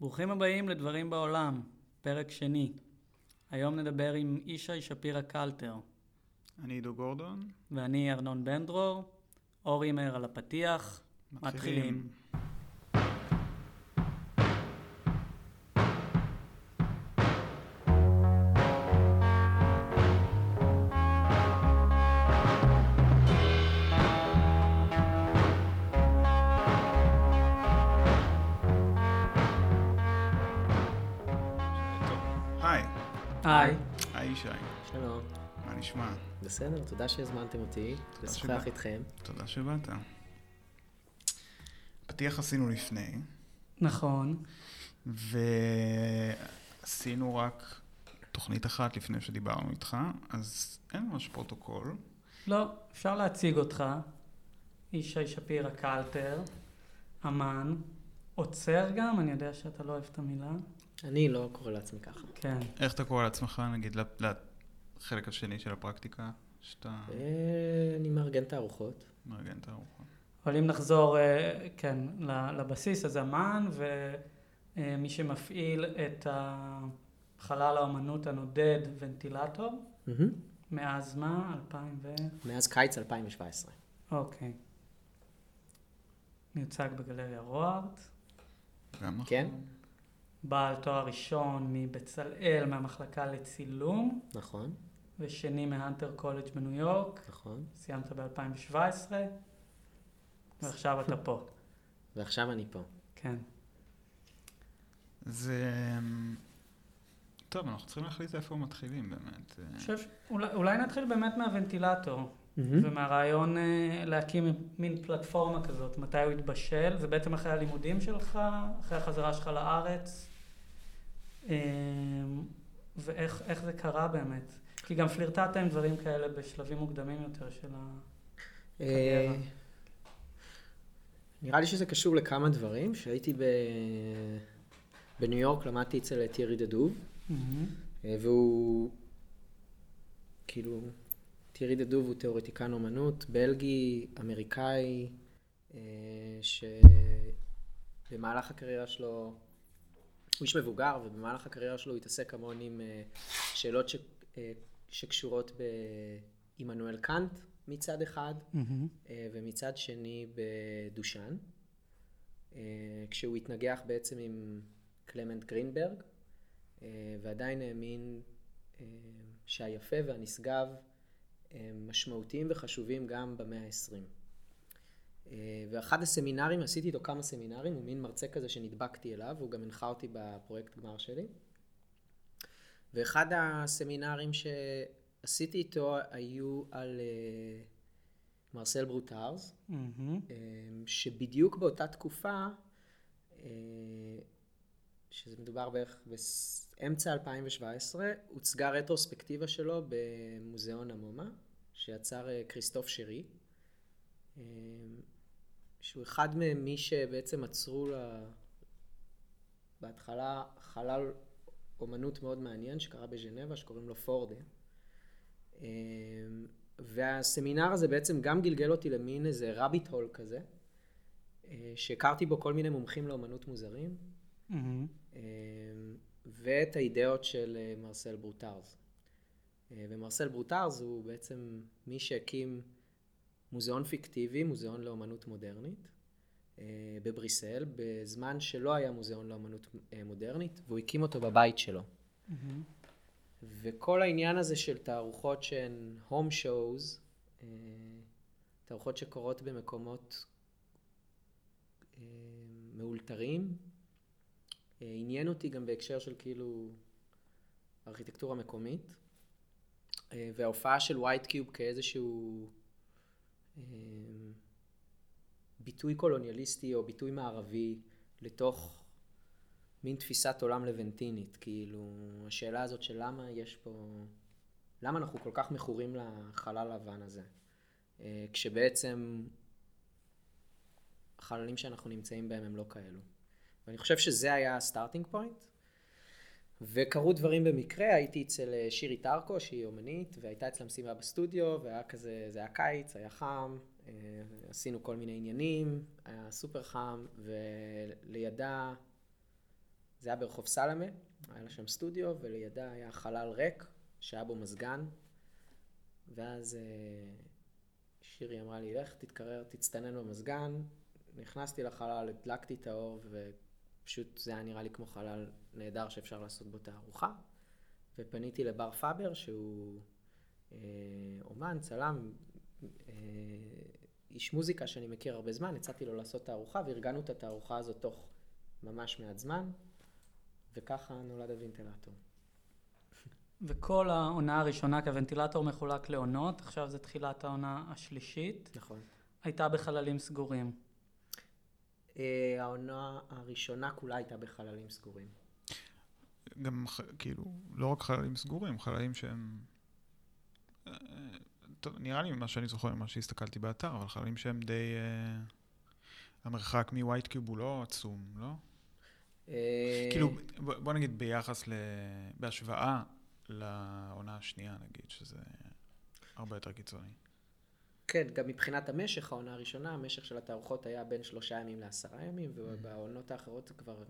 ברוכים הבאים לדברים בעולם, פרק שני. היום נדבר עם ישי שפירא קלטר, אני עידו גורדון. ואני ארנון בן דרור. אור הימר על הפתיח. מתחילים. טוב, בסדר, תודה שהזמנתם אותי לשוחח. איתכם. תודה שבאת. פתיח עשינו לפני, נכון. ועשינו רק תוכנית אחת לפני שדיברנו איתך, אז אין ממש פרוטוקול. לא, אפשר להציג אותך. ישי שפירא קלטר, אמן, אוצר גם, אני יודע שאתה לא אוהב את המילה. אני לא קורא לעצמי ככה. כן. איך אתה קורא לעצמך, נגיד, לחלק השני של הפרקטיקה, שאתה אה, אני מארגן תערוכות. מארגן את הארוחה? אבל אם נחזור, אה, כן, ל- לבסיס, אז אמן, ומי שמפעיל את החלל האומנות הנודד, ונטילטור. מאז מה? 2000 ו... מאז קיץ 2017. אוקיי. מיוצג בגלריה רוארט, גם נכון. כן? בעל תואר ראשון מבצלאל, מהמחלקה לצילום, נכון, ושני מהאנטר קולג' בניו יורק, נכון. סיימת ב-2017, ועכשיו אתה פה. ועכשיו אני פה. כן. זה... טוב, אנחנו צריכים להחליט איפה מתחילים באמת. אני חושב, אולי, אולי נתחיל באמת מהוונטילטור. ומהרעיון אה, להקים מין פלטפורמה כזאת, מתי הוא התבשל, זה בעצם אחרי הלימודים שלך, אחרי החזרה שלך לארץ, אה, ואיך איך זה קרה באמת. כי גם פלירטטת עם דברים כאלה בשלבים מוקדמים יותר של. אה, קריירה. נראה לי שזה קשור לכמה דברים. כשהייתי ב... בניו יורק למדתי אצל תיארי דדוב, אה, והוא כאילו, תיארי דדוב הוא תיאורטיקן אומנות, בלגי, אמריקאי, אה, שבמהלך הקריירה שלו, הוא איש מבוגר, ובמהלך הקריירה שלו הוא התעסק המון עם שאלות ש, שקשורות בעמנואל קאנט מצד אחד. אה, ומצד שני בדושן, אה, כשהוא התנגח בעצם עם קלמנט גרינברג, אה, ועדיין האמין שהיפה והנשגב הם משמעותיים וחשובים גם במאה ה-20. אה, ואחד הסמינרים, עשיתי איתו כמה סמינרים, הוא מין מרצה כזה שנדבקתי אליו, הוא גם הנחה אותי בפרויקט גמר שלי. ואחד הסמינרים שעשיתי איתו היו על אה, מרסל ברוטארס. אמ, שבדיוק באותה תקופה, אה, שזה מדובר בערך באמצע 2017, הוצגה רטרוספקטיבה שלו במוזיאון המומה, שיצר כריסטוף שרי, שהוא אחד ממי שבעצם עצרו לה... בהתחלה חלל אומנות מאוד מעניין שקרה בז'נבה, שקוראים לו פורדה. אמ, והסמינר הזה בעצם גם גלגל אותי למין איזה רביט הול כזה, אה, שהכרתי בו כל מיני מומחים לאומנות מוזרים. אה, ואת האידאות של אה, מרסל ברוטארז. אה, ומרסל ברוטארז הוא בעצם מי שהקים מוזיאון פיקטיבי, מוזיאון לאומנות מודרנית, בבריסל, בזמן שלא היה מוזיאון לאומנות אה, מודרנית, והוא הקים אותו בבית שלו. וכל העניין הזה של תערוכות שהן הום שואוז, תערוכות שקורות במקומות אה, מאולתרים, אה, עניין אותי גם בהקשר של כאילו ארכיטקטורה מקומית, אה, וההופעה של ווייט קיוב כאיזשהו אה, ביטוי קולוניאליסטי או ביטוי מערבי לתוך מין תפיסת עולם לבנטינית, כאילו, השאלה הזאת של למה יש פה, למה אנחנו כל כך מכורים לחלל הלבן הזה, אה, כשבעצם החללים שאנחנו נמצאים בהם הם לא כאלו. ואני חושב שזה היה ה starting point, וקרו דברים במקרה, הייתי אצל אה, שירי טרקו, שהיא אומנית, והייתה אצלה משימה בסטודיו, והיה כזה, זה היה קיץ, היה חם, עשינו כל מיני עניינים, היה סופר חם, ולידה זה היה ברחוב סלמה, היה לה שם סטודיו, ולידה היה חלל ריק, שהיה בו מזגן, ואז אה, שירי אמרה לי, לך תתקרר, תצטנן במזגן, נכנסתי לחלל, הדלקתי את האור, ופשוט זה היה נראה לי כמו חלל נהדר שאפשר לעשות בו תערוכה. ופניתי לבר פאבר, שהוא אה, אומן, צלם, אה, איש מוזיקה שאני מכיר הרבה זמן, הצעתי לו לעשות תערוכה, וארגנו את התערוכה הזאת תוך ממש מעט זמן, וככה נולד הוונטילטור. וכל העונה הראשונה, כי הוונטילטור מחולק לעונות, עכשיו זה תחילת העונה השלישית, נכון. הייתה בחללים סגורים. אה, העונה הראשונה כולה הייתה בחללים סגורים. גם, כאילו, לא רק חללים סגורים, חללים שהם... טוב, נראה לי ממה שאני זוכר, ממה שהסתכלתי באתר, אבל חללים שהם די... אה, המרחק מ white cube הוא לא עצום, לא? אה, כאילו, בוא בוא נגיד ביחס ל... בהשוואה לעונה השנייה, נגיד, שזה הרבה יותר קיצוני. כן, גם מבחינת המשך, העונה הראשונה, המשך של התערוכות היה בין שלושה ימים לעשרה ימים, ובעונות האחרות זה כבר,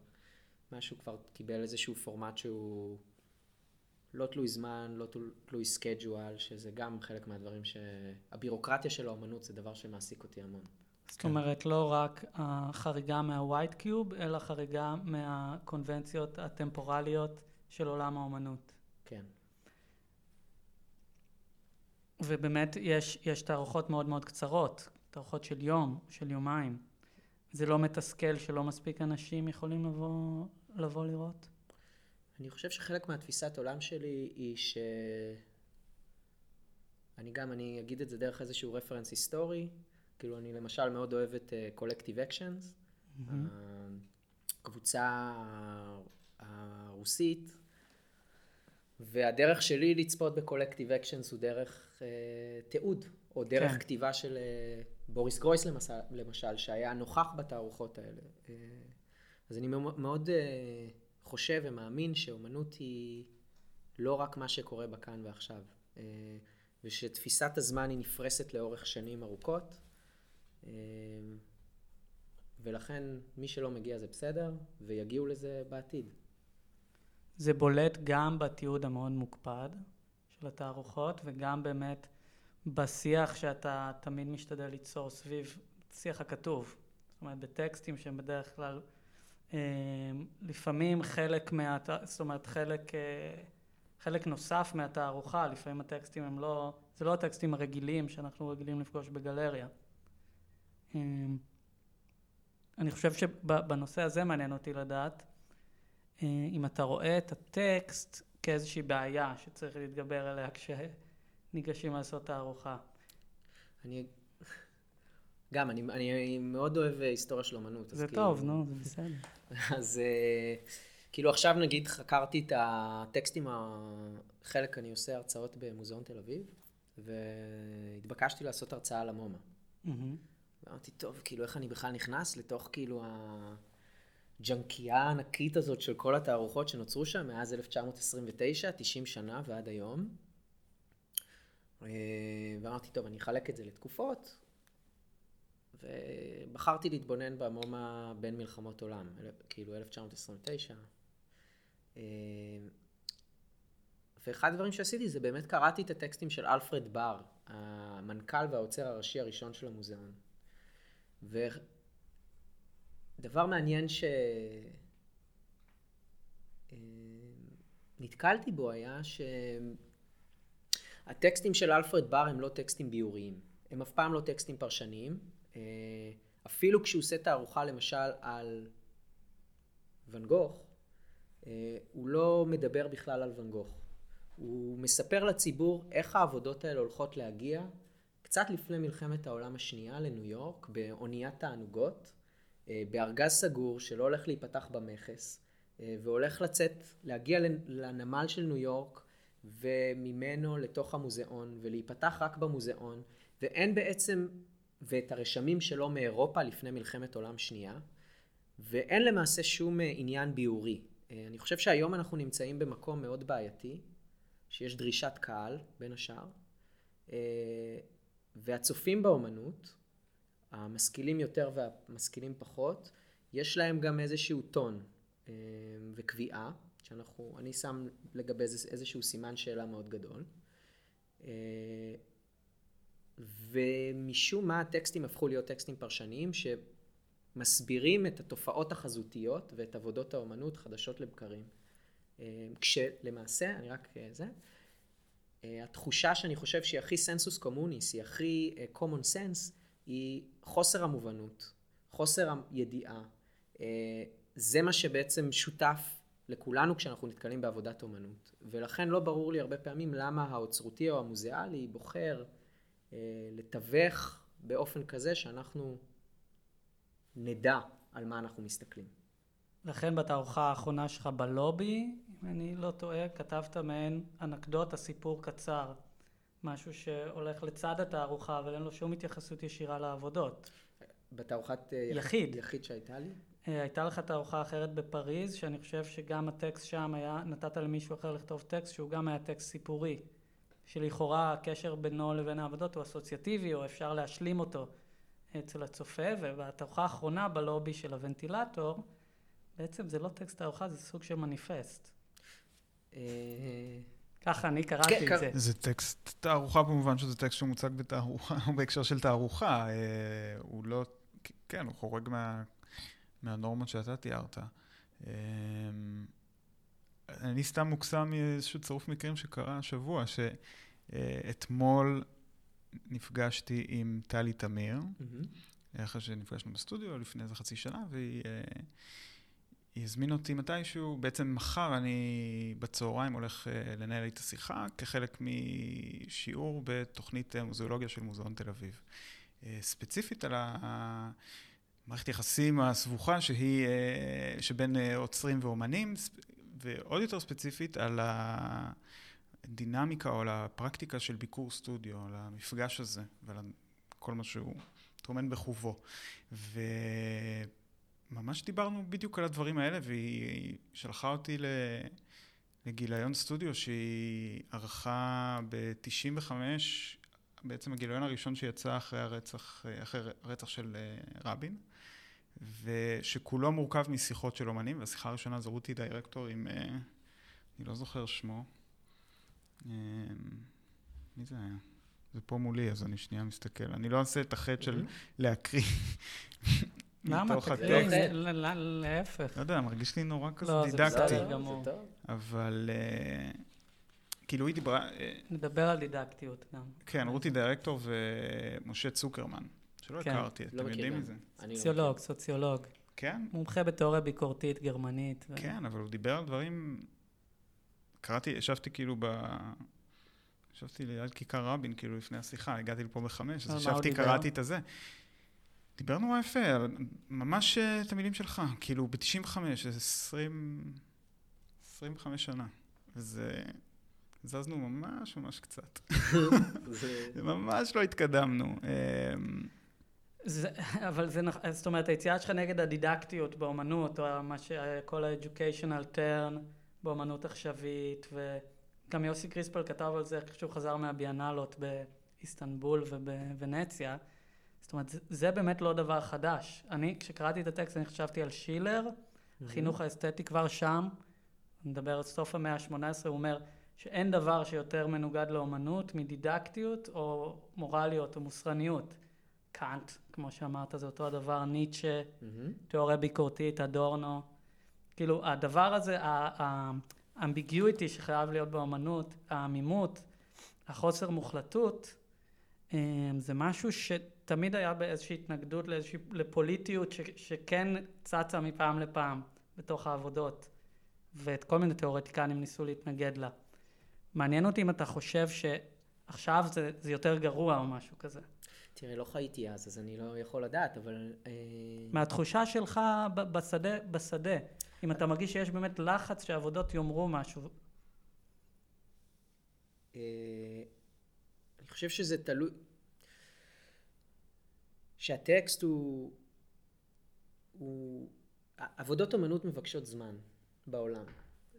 משהו כבר קיבל איזשהו פורמט שהוא לא תלוי זמן, לא תלוי- schedule, שזה גם חלק מהדברים ש... הבירוקרטיה של האומנות זה דבר שמעסיק אותי המון. זאת כן. אומרת, לא רק החריגה מהווייט קיוב, אלא חריגה מהקונבנציות הטמפורליות של עולם האומנות. כן. ובאמת יש, יש תערוכות מאוד מאוד קצרות, תערוכות של יום, של יומיים. זה לא מתסכל שלא מספיק אנשים יכולים לבוא, לבוא לראות? אני חושב שחלק מהתפיסת עולם שלי היא ש... אני גם, אני אגיד את זה דרך איזשהו רפרנס היסטורי. כאילו, אני למשל מאוד אוהב את uh, Collective Actions, הקבוצה הרוסית, והדרך שלי לצפות בקולקטיב אקשנס הוא דרך uh, תיעוד, או דרך כן. כתיבה של uh, בוריס גרויס למשל, למשל, שהיה נוכח בתערוכות האלה. Uh, אז אני מאוד, מאוד uh, חושב ומאמין שאומנות היא לא רק מה שקורה בכאן ועכשיו, uh, ושתפיסת הזמן היא נפרסת לאורך שנים ארוכות. Uh, ולכן מי שלא מגיע זה בסדר, ויגיעו לזה בעתיד. זה בולט גם בתיעוד המאוד מוקפד של התערוכות, וגם באמת בשיח שאתה תמיד משתדל ליצור סביב שיח הכתוב. זאת אומרת, בטקסטים שהם בדרך כלל, אה, לפעמים חלק מה... זאת אומרת, חלק, אה, חלק נוסף מהתערוכה, לפעמים הטקסטים הם לא... זה לא הטקסטים הרגילים שאנחנו רגילים לפגוש בגלריה. אה, אני חושב שבנושא הזה מעניין אותי לדעת, אה, אם אתה רואה את הטקסט כאיזושהי בעיה שצריך להתגבר עליה כשניגשים לעשות תערוכה. אני... גם, אני, אני מאוד אוהב היסטוריה של אומנות. זה כאילו- טוב, נו, זה בסדר. אז אה, כאילו עכשיו נגיד חקרתי את הטקסטים, חלק אני עושה הרצאות במוזיאון תל אביב, והתבקשתי לעשות הרצאה על המומה. מהמם. ואמרתי, טוב, כאילו איך אני בכלל נכנס לתוך כאילו הג'נקייה הענקית הזאת של כל התערוכות שנוצרו שם מאז 1929, 90 שנה ועד היום. אה, ואמרתי, טוב, אני אחלק את זה לתקופות, ובחרתי להתבונן במומה בין מלחמות עולם, כאילו 1929. אה, ואחד הדברים שעשיתי זה באמת קראתי את הטקסטים של אלפרד בר, המנכ"ל והעוצר הראשי הראשון של המוזיאון. ודבר מעניין שנתקלתי בו היה שהטקסטים של אלפרד בר הם לא טקסטים ביוריים, הם אף פעם לא טקסטים פרשניים. אה, אפילו כשהוא עושה תערוכה למשל על ואן גוך, אה, הוא לא מדבר בכלל על ואן גוך. הוא מספר לציבור איך העבודות האלה הולכות להגיע קצת לפני מלחמת העולם השנייה לניו יורק, באוניית תענוגות, אה, בארגז סגור שלא הולך להיפתח במכס, והולך לצאת, להגיע לנ- לנמל של ניו יורק, וממנו לתוך המוזיאון, ולהיפתח רק במוזיאון, ואין בעצם, ואת הרשמים שלו מאירופה לפני מלחמת עולם שנייה, ואין למעשה שום אה, עניין ביאורי. אה, אני חושב שהיום אנחנו נמצאים במקום מאוד בעייתי, שיש דרישת קהל, בין השאר, אה, והצופים באומנות, המשכילים יותר והמשכילים פחות, יש להם גם איזשהו טון. אה, וכ- קביעה, שאנחנו, אני שם לגבי איזשהו סימן שאלה מאוד גדול. אה, ומשום מה הטקסטים הפכו להיות טקסטים פרשניים שמסבירים את התופעות החזותיות ואת עבודות האומנות חדשות לבקרים. אה, כשלמעשה, אני רק אה, זה, התחושה שאני חושב שהיא הכי סנסוס קומוניס, היא הכי common sense, היא חוסר המובנות, חוסר הידיעה. זה מה שבעצם שותף לכולנו כשאנחנו נתקלים בעבודת אומנות. ולכן לא ברור לי הרבה פעמים למה האוצרותי או המוזיאלי בוחר אה, לתווך באופן כזה שאנחנו נדע על מה אנחנו מסתכלים. לכן בתערוכה האחרונה שלך בלובי, אם אני לא טועה, כתבת מעין אנקדוטה, סיפור קצר. משהו שהולך לצד התערוכה, אבל אין לו שום התייחסות ישירה לעבודות. בתערוכת אה, יחיד, יחיד שהייתה לי? אה, הייתה לך תערוכה אחרת בפריז, שאני חושב שגם הטקסט שם היה, נתת למישהו אחר לכתוב טקסט שהוא גם היה טקסט סיפורי, שלכאורה הקשר בינו לבין העבודות הוא אסוציאטיבי, או אפשר להשלים אותו אצל הצופה, ובתערוכה האחרונה בלובי של הוונטילטור, בעצם זה לא טקסט תערוכה, זה סוג של מניפסט. אה, ככה אני קראתי כן, את זה. זה טקסט תערוכה במובן שזה טקסט שמוצג בתערוכה, בהקשר של תערוכה. אה, הוא לא, כן, הוא חורג מה... מהנורמות שאתה תיארת. אני סתם מוקסם מאיזשהו צירוף מקרים שקרה השבוע, שאתמול נפגשתי עם טלי תמיר, אחרי שנפגשנו בסטודיו לפני איזה חצי שנה, והיא אה, הזמינה אותי מתישהו, בעצם מחר אני בצהריים הולך אה, לנהל איתה שיחה כחלק משיעור בתוכנית מוזיאולוגיה של מוזיאון תל אביב. אה, ספציפית על. מערכת יחסים הסבוכה שהיא, אה, שבין אה, עוצרים ואומנים, ועוד יותר ספציפית על הדינמיקה או על הפרקטיקה של ביקור סטודיו, על המפגש הזה ועל כל מה שהוא טומן בחובו. וממש דיברנו בדיוק על הדברים האלה, והיא שלחה אותי לגיליון סטודיו שהיא ערכה ב-95, בעצם הגיליון הראשון שיצא אחרי הרצח, אחרי הרצח של אה, רבין. ושכולו מורכב משיחות של אומנים, והשיחה הראשונה זו רותי דירקטור עם, אה, אני לא זוכר שמו, אה, מי זה היה? זה פה מולי, אז אני שנייה מסתכל. אני לא אעשה את החטא של להקריא למה? תקריא, להפך. לא יודע, מרגיש לי נורא כזה לא, זה דידקטי. בסדר גמור. אבל אה, כאילו היא דיברה... נדבר על דידקטיות גם. כן, רותי דירקטור ומשה צוקרמן. שלא כן. הכרתי, לא אתם יודעים. מזה. לא סוציולוג, סוציולוג. כן? מומחה בתיאוריה ביקורתית גרמנית. ו- כן, אבל הוא דיבר על דברים... קראתי, ישבתי כאילו ב... ישבתי ליד כיכר רבין, כאילו לפני השיחה, הגעתי לפה בחמש, אז ישבתי, דיבר? קראתי את הזה. דיבר נורא יפה, על- ממש אה, את המילים שלך, כאילו ב-95, זה 20... 25 שנה. וזה... זזנו ממש ממש קצת. זה- ממש לא התקדמנו. זה, אבל זה נכון, זאת אומרת, היציאה שלך נגד הדידקטיות באומנות, או מה ש... כל ה-educational turn באומנות עכשווית, וגם יוסי קריספל כתב על זה כשהוא חזר מהביאנלות באיסטנבול ובוונציה. זאת אומרת, זה, באמת לא דבר חדש. אני, כשקראתי את הטקסט, אני חשבתי על שילר, החינוך האסתטי כבר שם, אני מדבר על סוף המאה ה-18, הוא אומר שאין דבר שיותר מנוגד לאומנות מדידקטיות או מורליות או מוסרניות. קאנט, כמו שאמרת, זה אותו הדבר, ניטשה, מהמם. תיאוריה ביקורתית, אדורנו. כאילו, הדבר הזה, האמביגיויטי שחייב להיות באמנות, העמימות, החוסר מוחלטות, אה, זה משהו שתמיד היה באיזושהי התנגדות לאיזושהי, לפוליטיות ש, שכן צצה מפעם לפעם בתוך העבודות, ואת כל מיני תיאורטיקנים ניסו להתנגד לה. מעניין אותי אם אתה חושב שעכשיו זה, זה יותר גרוע או משהו כזה. תראה, לא חייתי אז, אז אני לא יכול לדעת, אבל... אה, מהתחושה שלך ב- בשדה, בשדה, אם אתה מרגיש שיש באמת לחץ שהעבודות יאמרו משהו. אה, אני חושב שזה תלוי... שהטקסט הוא... הוא... עבודות אומנות מבקשות זמן בעולם,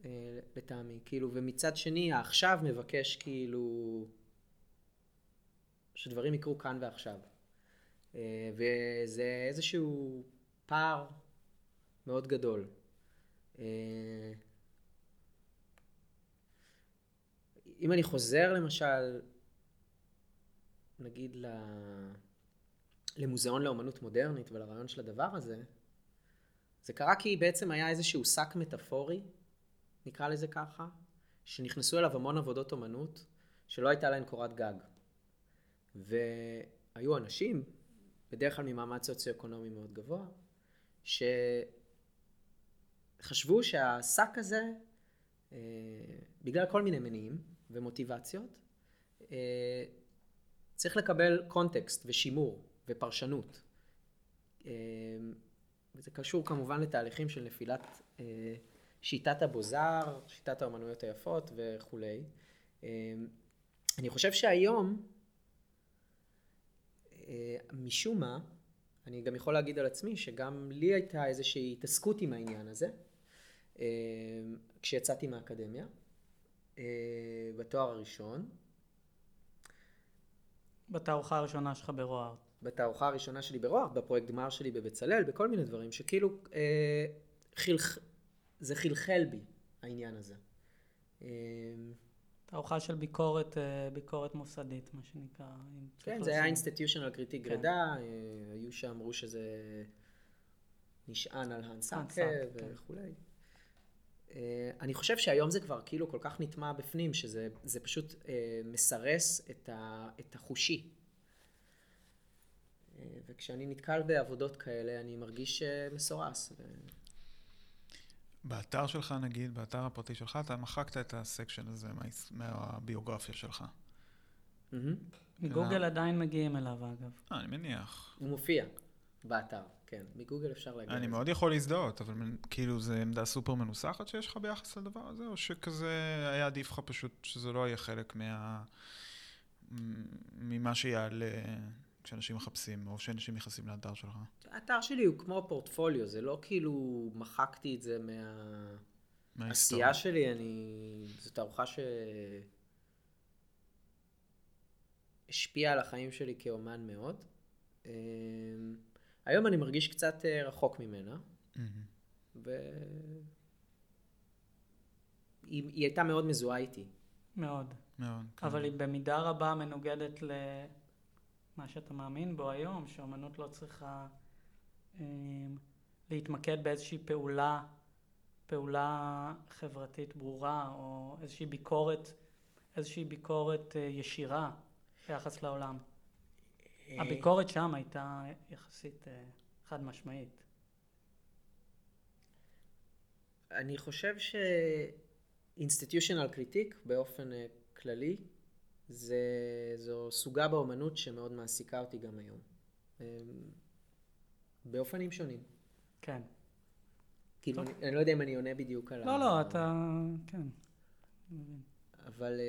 אה, לטעמי. כאילו, ומצד שני, העכשיו מבקש כאילו... שדברים יקרו כאן ועכשיו. אה, וזה איזשהו פער מאוד גדול. אה, אם אני חוזר למשל, נגיד ל... למוזיאון לאומנות מודרנית ולרעיון של הדבר הזה, זה קרה כי בעצם היה איזשהו שק מטאפורי, נקרא לזה ככה, שנכנסו אליו המון עבודות אומנות שלא הייתה להן קורת גג. והיו אנשים, בדרך כלל ממעמד סוציו-אקונומי מאוד גבוה, שחשבו שהשק הזה, אה, בגלל כל מיני מניעים ומוטיבציות, אה, צריך לקבל קונטקסט ושימור ופרשנות. אה, וזה קשור כמובן לתהליכים של נפילת שיטת הבוזר, שיטת האומנויות היפות וכולי. אני חושב שהיום, משום מה, אני גם יכול להגיד על עצמי שגם לי הייתה איזושהי התעסקות עם העניין הזה, כשיצאתי מהאקדמיה, בתואר הראשון. בתערוכה הראשונה שלך ברוער. בתערוכה הראשונה שלי ברוער, בפרויקט גמר שלי בבצלאל, בכל מיני דברים שכאילו אה, חילח... זה חלחל בי, העניין הזה. אה, תערוכה של ביקורת, אה, ביקורת מוסדית, מה שנקרא. כן, זה היה אינסטיטיושנל קריטי גרידה, כן. היו שאמרו שזה נשען על האנסאקה כן. וכולי. אה, אני חושב שהיום זה כבר כאילו כל כך נטמע בפנים, שזה פשוט אה, מסרס את, ה, את החושי. אה, וכשאני נתקל בעבודות כאלה, אני מרגיש מסורס. ו... באתר שלך, נגיד, באתר הפרטי שלך, אתה מחקת את הסקשן הזה מה, מהביוגרפיה שלך. מגוגל עדיין מגיעים אליו, אגב. אה, אני מניח. הוא מופיע באתר. כן, מגוגל אפשר להגיד. אני מאוד יכול להזדהות, אבל כאילו זה עמדה סופר מנוסחת שיש לך ביחס לדבר הזה, או שכזה היה עדיף לך פשוט שזה לא יהיה חלק מה... ממה שיעלה כשאנשים מחפשים, או כשאנשים נכנסים לאתר שלך? האתר שלי הוא כמו פורטפוליו, זה לא כאילו מחקתי את זה מה... מהעשייה שלי, אני... זו תערוכה ש... השפיעה על החיים שלי כאומן מאוד. אמ, היום אני מרגיש קצת אה, רחוק ממנה, והיא היא הייתה מאוד מזוהה איתי. מאוד. מאוד. כן. אבל היא במידה רבה מנוגדת למה שאתה מאמין בו היום, שאומנות לא צריכה אה, להתמקד באיזושהי פעולה, פעולה חברתית ברורה, או איזושהי ביקורת, איזושהי ביקורת אה, ישירה ביחס לעולם. הביקורת שם הייתה יחסית אה, חד משמעית. אני חושב ש institutional critique באופן אה, כללי, זה, זו סוגה באומנות שמאוד מעסיקה אותי גם היום. אה, באופנים שונים. כן. כאילו, אני, אני לא יודע אם אני עונה בדיוק על לא, ה... לא, לא, אתה... כן. אבל...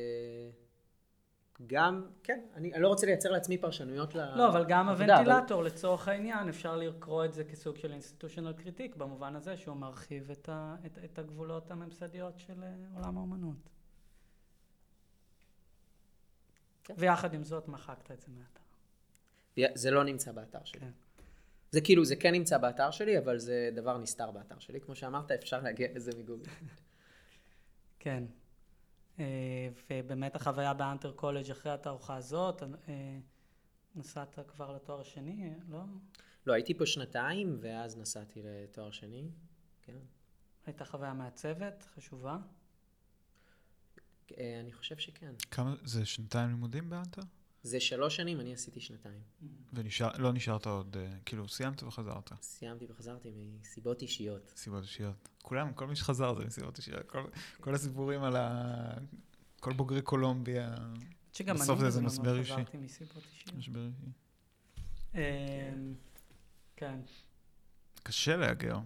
גם, כן, אני, אני לא רוצה לייצר לעצמי פרשנויות לעבודה. לא, אבל גם הוונטילטור, אבל... לצורך העניין, אפשר לקרוא את זה כסוג של institutional critique, במובן הזה שהוא מרחיב את, ה, את, את הגבולות הממסדיות של אה, עולם האומנות. כן. ויחד עם זאת, מחקת את זה מהאתר. זה לא נמצא באתר שלי. כן. זה כאילו, זה כן נמצא באתר שלי, אבל זה דבר נסתר באתר שלי. כמו שאמרת, אפשר להגיע לזה מגוגל. כן. אה, ובאמת החוויה באנטר קולג' אחרי התערוכה הזאת, אה, נסעת כבר לתואר השני, לא? לא, הייתי פה שנתיים, ואז נסעתי לתואר שני, כן. הייתה חוויה מעצבת, חשובה? אה, אני חושב שכן. כמה, זה שנתיים לימודים באנטר? זה שלוש שנים, אני עשיתי שנתיים. ולא נשארת עוד, כאילו סיימת וחזרת? סיימתי וחזרתי מסיבות אישיות. סיבות אישיות. כולם, כל מי שחזר זה מסיבות אישיות. כל, כל הסיפורים על ה... כל בוגרי קולומביה. שגם בסוף זה איזה משבר אישי. חזרתי מסיבות אישיות. משבר אישי. אמ, כן. קשה להגר.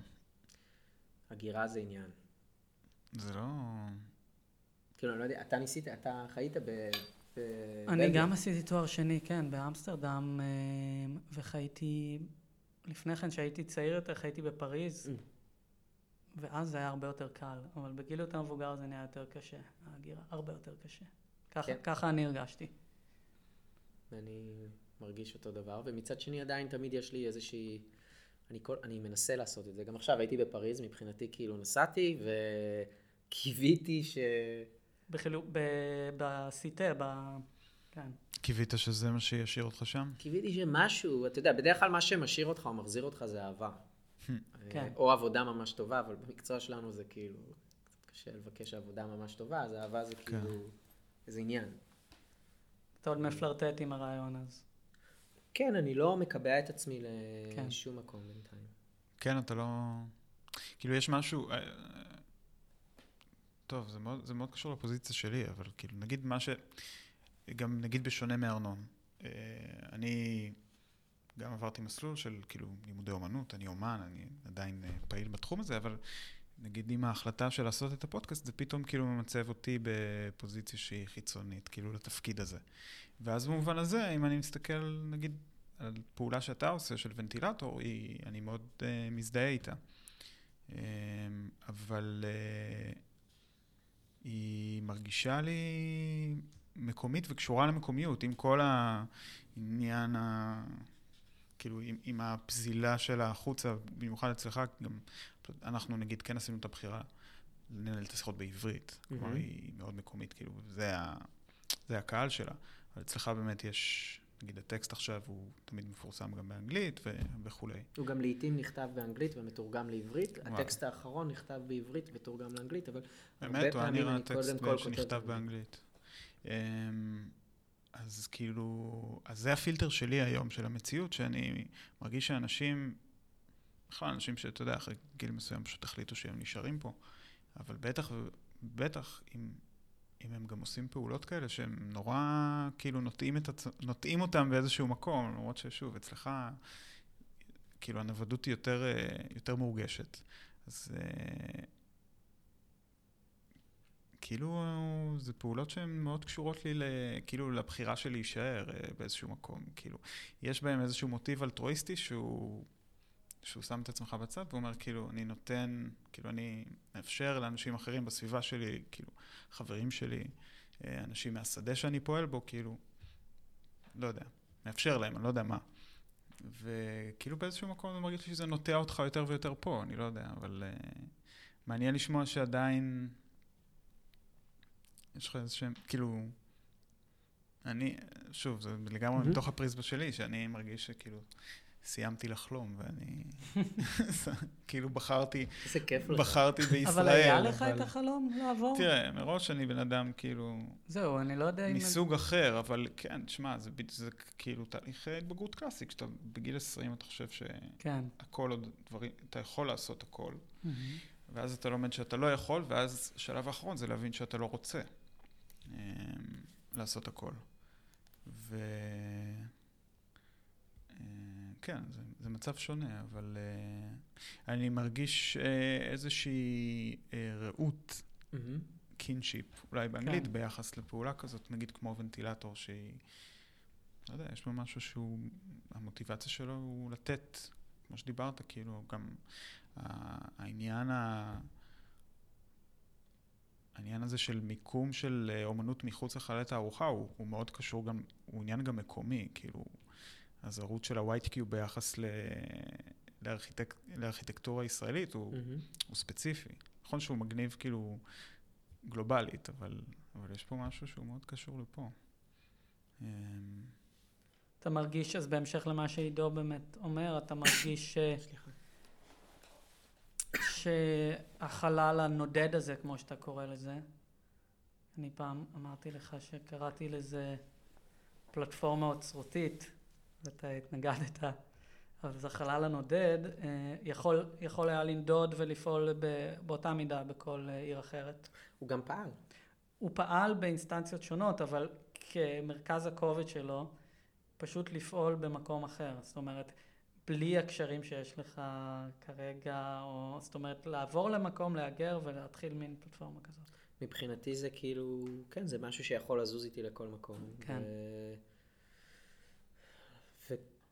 הגירה זה עניין. זה לא... כאילו, אני לא יודע, אתה ניסית, אתה חיית ב... אני גם עשיתי תואר שני, כן, באמסטרדם, אה, וחייתי, לפני כן, כשהייתי צעיר יותר, חייתי בפריז, mm. ואז זה היה הרבה יותר קל, אבל בגיל יותר מבוגר זה נהיה יותר קשה, ההגירה הרבה יותר קשה. ככה, כן. ככה אני הרגשתי. אני מרגיש אותו דבר, ומצד שני עדיין תמיד יש לי איזושהי... אני, כל, אני מנסה לעשות את זה. גם עכשיו הייתי בפריז, מבחינתי כאילו נסעתי וקיוויתי ש... בחילוק, ב- בסיטה, ב... כן. קיווית שזה מה שישאיר אותך שם? קיוויתי שמשהו, אתה יודע, בדרך כלל מה שמשאיר אותך או מחזיר אותך זה אהבה. כן. או עבודה ממש טובה, אבל במקצוע שלנו זה כאילו, קשה לבקש עבודה ממש טובה, אז אהבה זה כן. כאילו איזה עניין. אתה עוד מפלרטט עם הרעיון אז. כן, אני לא מקבע את עצמי כן. לשום מקום בינתיים. כן, אתה לא... כאילו, יש משהו... טוב, זה מאוד, זה מאוד קשור לפוזיציה שלי, אבל כאילו, נגיד מה ש... גם נגיד בשונה מארנון. אה, אני גם עברתי מסלול של כאילו לימודי אומנות, אני אומן, אני עדיין אה, פעיל בתחום הזה, אבל נגיד עם ההחלטה של לעשות את הפודקאסט, זה פתאום כאילו ממצב אותי בפוזיציה שהיא חיצונית, כאילו לתפקיד הזה. ואז במובן הזה, אם אני מסתכל, נגיד, על פעולה שאתה עושה של ונטילטור, היא, אני מאוד uh, מזדהה איתה. Um, אבל uh, היא מרגישה לי מקומית וקשורה למקומיות, עם כל העניין ה... כאילו, עם, עם הפזילה שלה החוצה, במיוחד אצלך, גם אנחנו נגיד כן עשינו את הבחירה לנהל את השיחות בעברית. Mm-hmm. כלומר, היא מאוד מקומית, כאילו, זה, ה, זה הקהל שלה. אבל אצלך באמת יש, נגיד הטקסט עכשיו הוא תמיד מפורסם גם באנגלית ו- וכולי. הוא גם לעיתים נכתב באנגלית ומתורגם לעברית. וואו. הטקסט האחרון נכתב בעברית ותורגם לאנגלית, אבל הרבה באמת, הוא היה פעמים אני קודם כל כותב שנכתב באנגלית. אמ, אז כאילו, אז זה הפילטר שלי היום של המציאות, שאני מרגיש שאנשים, בכלל אנשים שאתה יודע, אחרי גיל מסוים פשוט החליטו שהם נשארים פה, אבל בטח, בטח, אם, אם הם גם עושים פעולות כאלה שהם נורא, כאילו, נוטעים, הצ... נוטעים אותם באיזשהו מקום, למרות ששוב, אצלך, כאילו, הנוודות היא יותר, אה, יותר מורגשת. אז אה, כאילו, זה פעולות שהן מאוד קשורות לי, כאילו, לבחירה שלי להישאר אה, באיזשהו מקום. כאילו, יש בהם איזשהו מוטיב אלטרואיסטי שהוא, שהוא שם את עצמך בצד, ואומר, כאילו, אני נותן, כאילו, אני מאפשר לאנשים אחרים בסביבה שלי, כאילו, חברים שלי, אה, אנשים מהשדה שאני פועל בו, כאילו, לא יודע, מאפשר להם, אני לא יודע מה. וכאילו באיזשהו מקום זה מרגיש לי שזה נוטע אותך יותר ויותר פה, אני לא יודע, אבל uh, מעניין לשמוע שעדיין יש לך איזה שהם, כאילו, אני, שוב, זה לגמרי מהמם. מתוך הפריזמה שלי, שאני מרגיש שכאילו סיימתי לחלום, ואני כאילו בחרתי, איזה כיף לך. בחרתי בישראל. אבל היה לך אבל- את החלום לעבור? תראה, מראש אני בן אדם כאילו זהו, אני לא יודע אם... מסוג אחר, אבל כן, תשמע, זה, זה כאילו תהליך אה, התבגרות קלאסי, כשאתה בגיל 20 אתה חושב כן. שהכל עוד דברים, אתה יכול לעשות הכל. ואז אתה לומד שאתה לא יכול, ואז השלב האחרון זה להבין שאתה לא רוצה אה, לעשות הכל. ו... כן, זה, זה מצב שונה, אבל אה, אני מרגיש אה, איזושהי אה, רעות. קינשיפ, אולי באנגלית, כן. ביחס לפעולה כזאת, נגיד כמו ונטילטור, שהיא, לא יודע, יש בה משהו שהוא, המוטיבציה שלו הוא לתת, כמו שדיברת, כאילו, גם העניין ה... העניין הזה של מיקום של אומנות מחוץ לחלל תערוכה הוא, הוא מאוד קשור גם, הוא עניין גם מקומי, כאילו, הזרות של ה-white cube ביחס ל... לארכיטק... לארכיטקטורה ישראלית הוא, מהמם. הוא ספציפי. נכון שהוא מגניב כאילו גלובלית, אבל, אבל יש פה משהו שהוא מאוד קשור לפה. אמ, אתה מרגיש, אז בהמשך למה שעידו באמת אומר, אתה מרגיש ש... שהחלל הנודד הזה, כמו שאתה קורא לזה, אני פעם אמרתי לך שקראתי לזה פלטפורמה אוצרותית, ואתה התנגדת, זה החלל הנודד, אה, יכול, יכול היה לנדוד ולפעול ב- באותה מידה בכל אה, עיר אחרת. הוא גם פעל. הוא פעל באינסטנציות שונות, אבל כמרכז הכובד שלו, פשוט לפעול במקום אחר. זאת אומרת, בלי הקשרים שיש לך כרגע, או זאת אומרת, לעבור למקום, להגר ולהתחיל מין פלטפורמה כזאת. מבחינתי זה כאילו, כן, זה משהו שיכול לזוז איתי לכל מקום. כן. ו...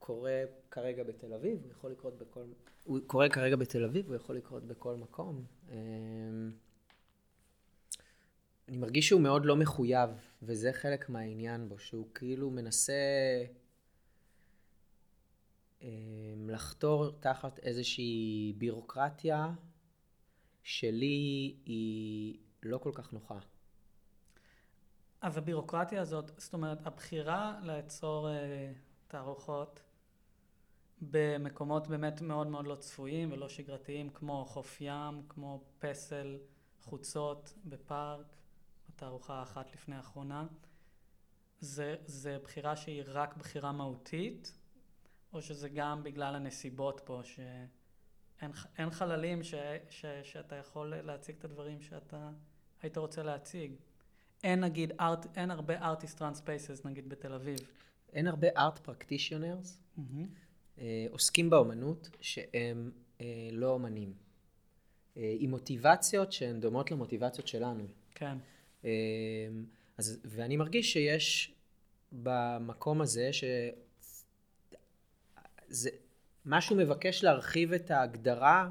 וקורה כרגע בתל אביב, הוא יכול לקרות בכל... הוא קורה כרגע בתל אביב, הוא יכול לקרות בכל מקום. אמ, אני מרגיש שהוא מאוד לא מחויב, וזה חלק מהעניין בו, שהוא כאילו מנסה אמ, לחתור תחת איזושהי בירוקרטיה שלי היא לא כל כך נוחה. אז הבירוקרטיה הזאת, זאת אומרת, הבחירה לעצור אה, תערוכות במקומות באמת מאוד מאוד לא צפויים ולא שגרתיים, כמו חוף ים, כמו פסל, חוצות בפארק, התערוכה האחת לפני האחרונה, זה, זה בחירה שהיא רק בחירה מהותית, או שזה גם בגלל הנסיבות פה, שאין חללים ש, ש, שאתה יכול להציג את הדברים שאתה היית רוצה להציג. אין נגיד, art, אין הרבה artist run spaces נגיד בתל אביב. אין הרבה art practitioners, mm-hmm. אה, עוסקים באומנות שהם אה, לא אומנים. אה, עם מוטיבציות שהן דומות למוטיבציות שלנו. כן. אז, ואני מרגיש שיש במקום הזה, שזה, משהו מבקש להרחיב את ההגדרה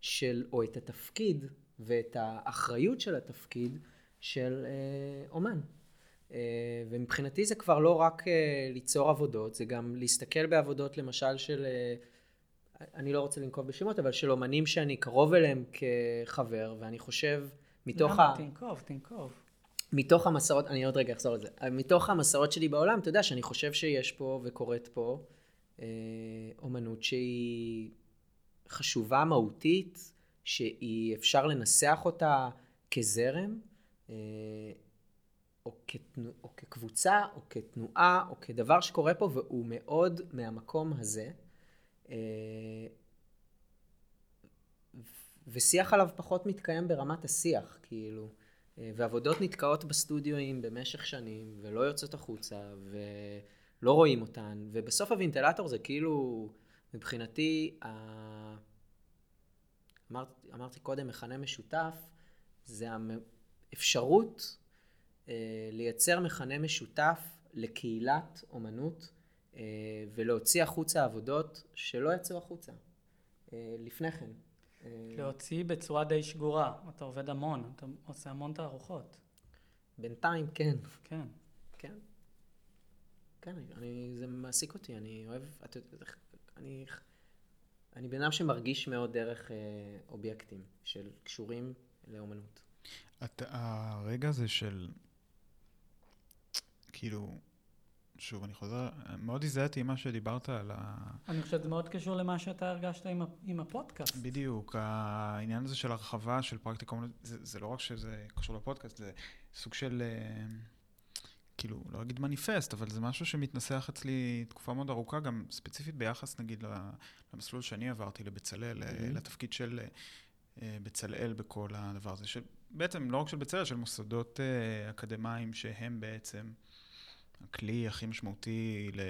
של, או את התפקיד ואת האחריות של התפקיד של אה, אומן. אה, ומבחינתי זה כבר לא רק אה, ליצור עבודות, זה גם להסתכל בעבודות למשל של, אה, אני לא רוצה לנקוב בשמות, אבל של אומנים שאני קרוב אליהם כחבר, ואני חושב מתוך ה... תנקוב, תנקוב. מתוך המסעות, אני עוד רגע אחזור לזה, מתוך המסעות שלי בעולם, אתה יודע שאני חושב שיש פה וקורית פה אה, אומנות שהיא חשובה, מהותית, שהיא אפשר לנסח אותה כזרם, אה, או, כתנו, או כקבוצה, או כתנועה, או כדבר שקורה פה, והוא מאוד מהמקום הזה. אה, ושיח עליו פחות מתקיים ברמת השיח, כאילו. אה, ועבודות נתקעות בסטודיואים במשך שנים, ולא יוצאות החוצה, ולא רואים אותן, ובסוף הוונטילטור זה כאילו, מבחינתי, ה... אמר, אמרתי קודם, מכנה משותף, זה האפשרות לייצר מכנה משותף לקהילת אומנות, אה, ולהוציא החוצה עבודות שלא יצאו החוצה אה, לפני כן. להוציא בצורה די שגורה. אתה עובד המון, אתה עושה המון תערוכות. בינתיים כן. כן. כן. כן, אני, זה מעסיק אותי, אני אוהב, את, אני, אני בן אדם שמרגיש מאוד דרך אה, אובייקטים של קשורים לאומנות. את, הרגע הזה של, כאילו, שוב, אני חוזר, מאוד הזדהיתי עם מה שדיברת על ה... אני חושב שזה מאוד קשור למה שאתה הרגשת עם, עם הפודקאסט. בדיוק, העניין הזה של הרחבה של פרקטיקה, זה, זה לא רק שזה קשור לפודקאסט, זה סוג של, אה, כאילו, לא אגיד מניפסט, אבל זה משהו שמתנסח אצלי תקופה מאוד ארוכה, גם ספציפית ביחס, נגיד, למסלול שאני עברתי לבצלאל, mm-hmm. לתפקיד של אה, בצלאל בכל הדבר הזה, שבעצם לא רק של בצלאל, של מוסדות אקדמיים שהם בעצם... הכלי הכי משמעותי ל...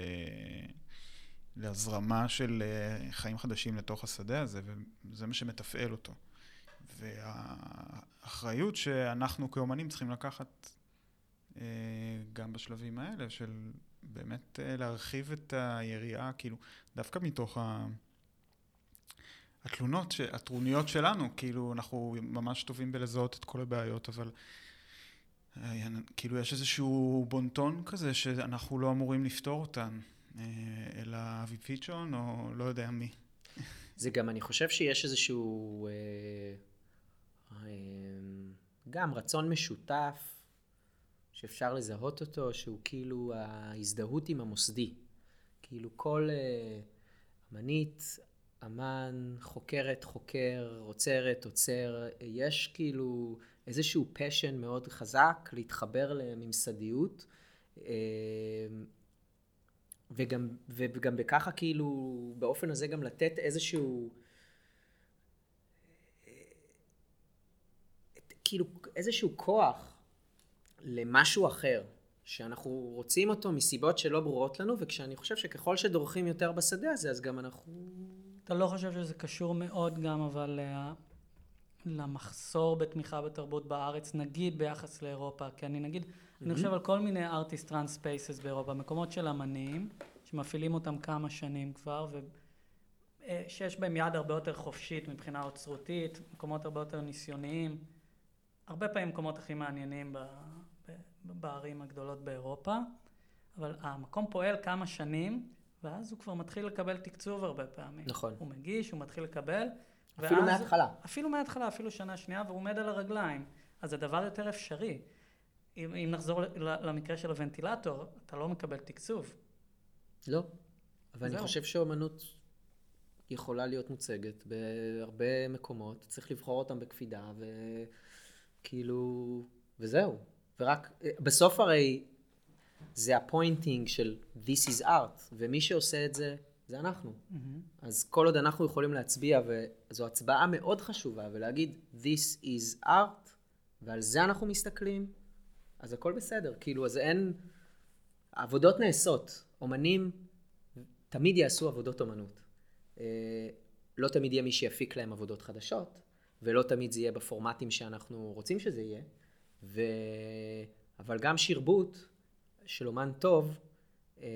להזרמה של אה, חיים חדשים לתוך השדה הזה, וזה מה שמתפעל אותו. והאחריות שאנחנו כאומנים צריכים לקחת אה, גם בשלבים האלה, של באמת אה, להרחיב את היריעה, כאילו, דווקא מתוך ה... התלונות, הטרוניות שלנו, כאילו, אנחנו ממש טובים בלזהות את כל הבעיות, אבל כאילו יש איזשהו בונטון כזה שאנחנו לא אמורים לפתור אותן, אה, אלא אבי פיצ'ון או לא יודע מי. זה גם, אני חושב שיש איזשהו אה, אה, גם רצון משותף שאפשר לזהות אותו, שהוא כאילו ההזדהות עם המוסדי. כאילו כל אמנית, אמן, חוקרת, חוקר, עוצרת, עוצר, יש כאילו... איזשהו פשן מאוד חזק להתחבר לממסדיות. אה, וגם, וגם בככה כאילו, באופן הזה גם לתת איזשהו, כאילו איזשהו כוח למשהו אחר, שאנחנו רוצים אותו מסיבות שלא ברורות לנו, וכשאני חושב שככל שדורכים יותר בשדה הזה, אז גם אנחנו... אתה לא חושב שזה קשור מאוד גם, אבל למחסור בתמיכה בתרבות בארץ, נגיד ביחס לאירופה, כי אני נגיד, mm-hmm. אני חושב על כל מיני artist-run spaces באירופה, מקומות של אמנים, שמפעילים אותם כמה שנים כבר, ושיש בהם יד הרבה יותר חופשית מבחינה אוצרותית, מקומות הרבה יותר ניסיוניים, הרבה פעמים מקומות הכי מעניינים ב, ב, בערים הגדולות באירופה, אבל המקום פועל כמה שנים, ואז הוא כבר מתחיל לקבל תקצוב הרבה פעמים. נכון. הוא מגיש, הוא מתחיל לקבל. אפילו מההתחלה. אפילו מההתחלה, אפילו שנה שנייה, והוא עומד על הרגליים. אז הדבר יותר אפשרי. אם, אם נחזור למקרה של הוונטילטור, אתה לא מקבל תקצוב. לא. אבל אני. חושב שאומנות יכולה להיות מוצגת בהרבה מקומות, צריך לבחור אותם בקפידה, וכאילו, וזהו. ורק, בסוף הרי זה ה pointing של This is art, ומי שעושה את זה, זה אנחנו. אז כל עוד אנחנו יכולים להצביע, וזו הצבעה מאוד חשובה, ולהגיד This is art, ועל זה אנחנו מסתכלים, אז הכל בסדר. כאילו, אז אין... העבודות נעשות. אומנים תמיד יעשו עבודות אומנות. אה, לא תמיד יהיה מי שיפיק להם עבודות חדשות, ולא תמיד זה יהיה בפורמטים שאנחנו רוצים שזה יהיה, ו... אבל גם שרבוט של אומן טוב, אה,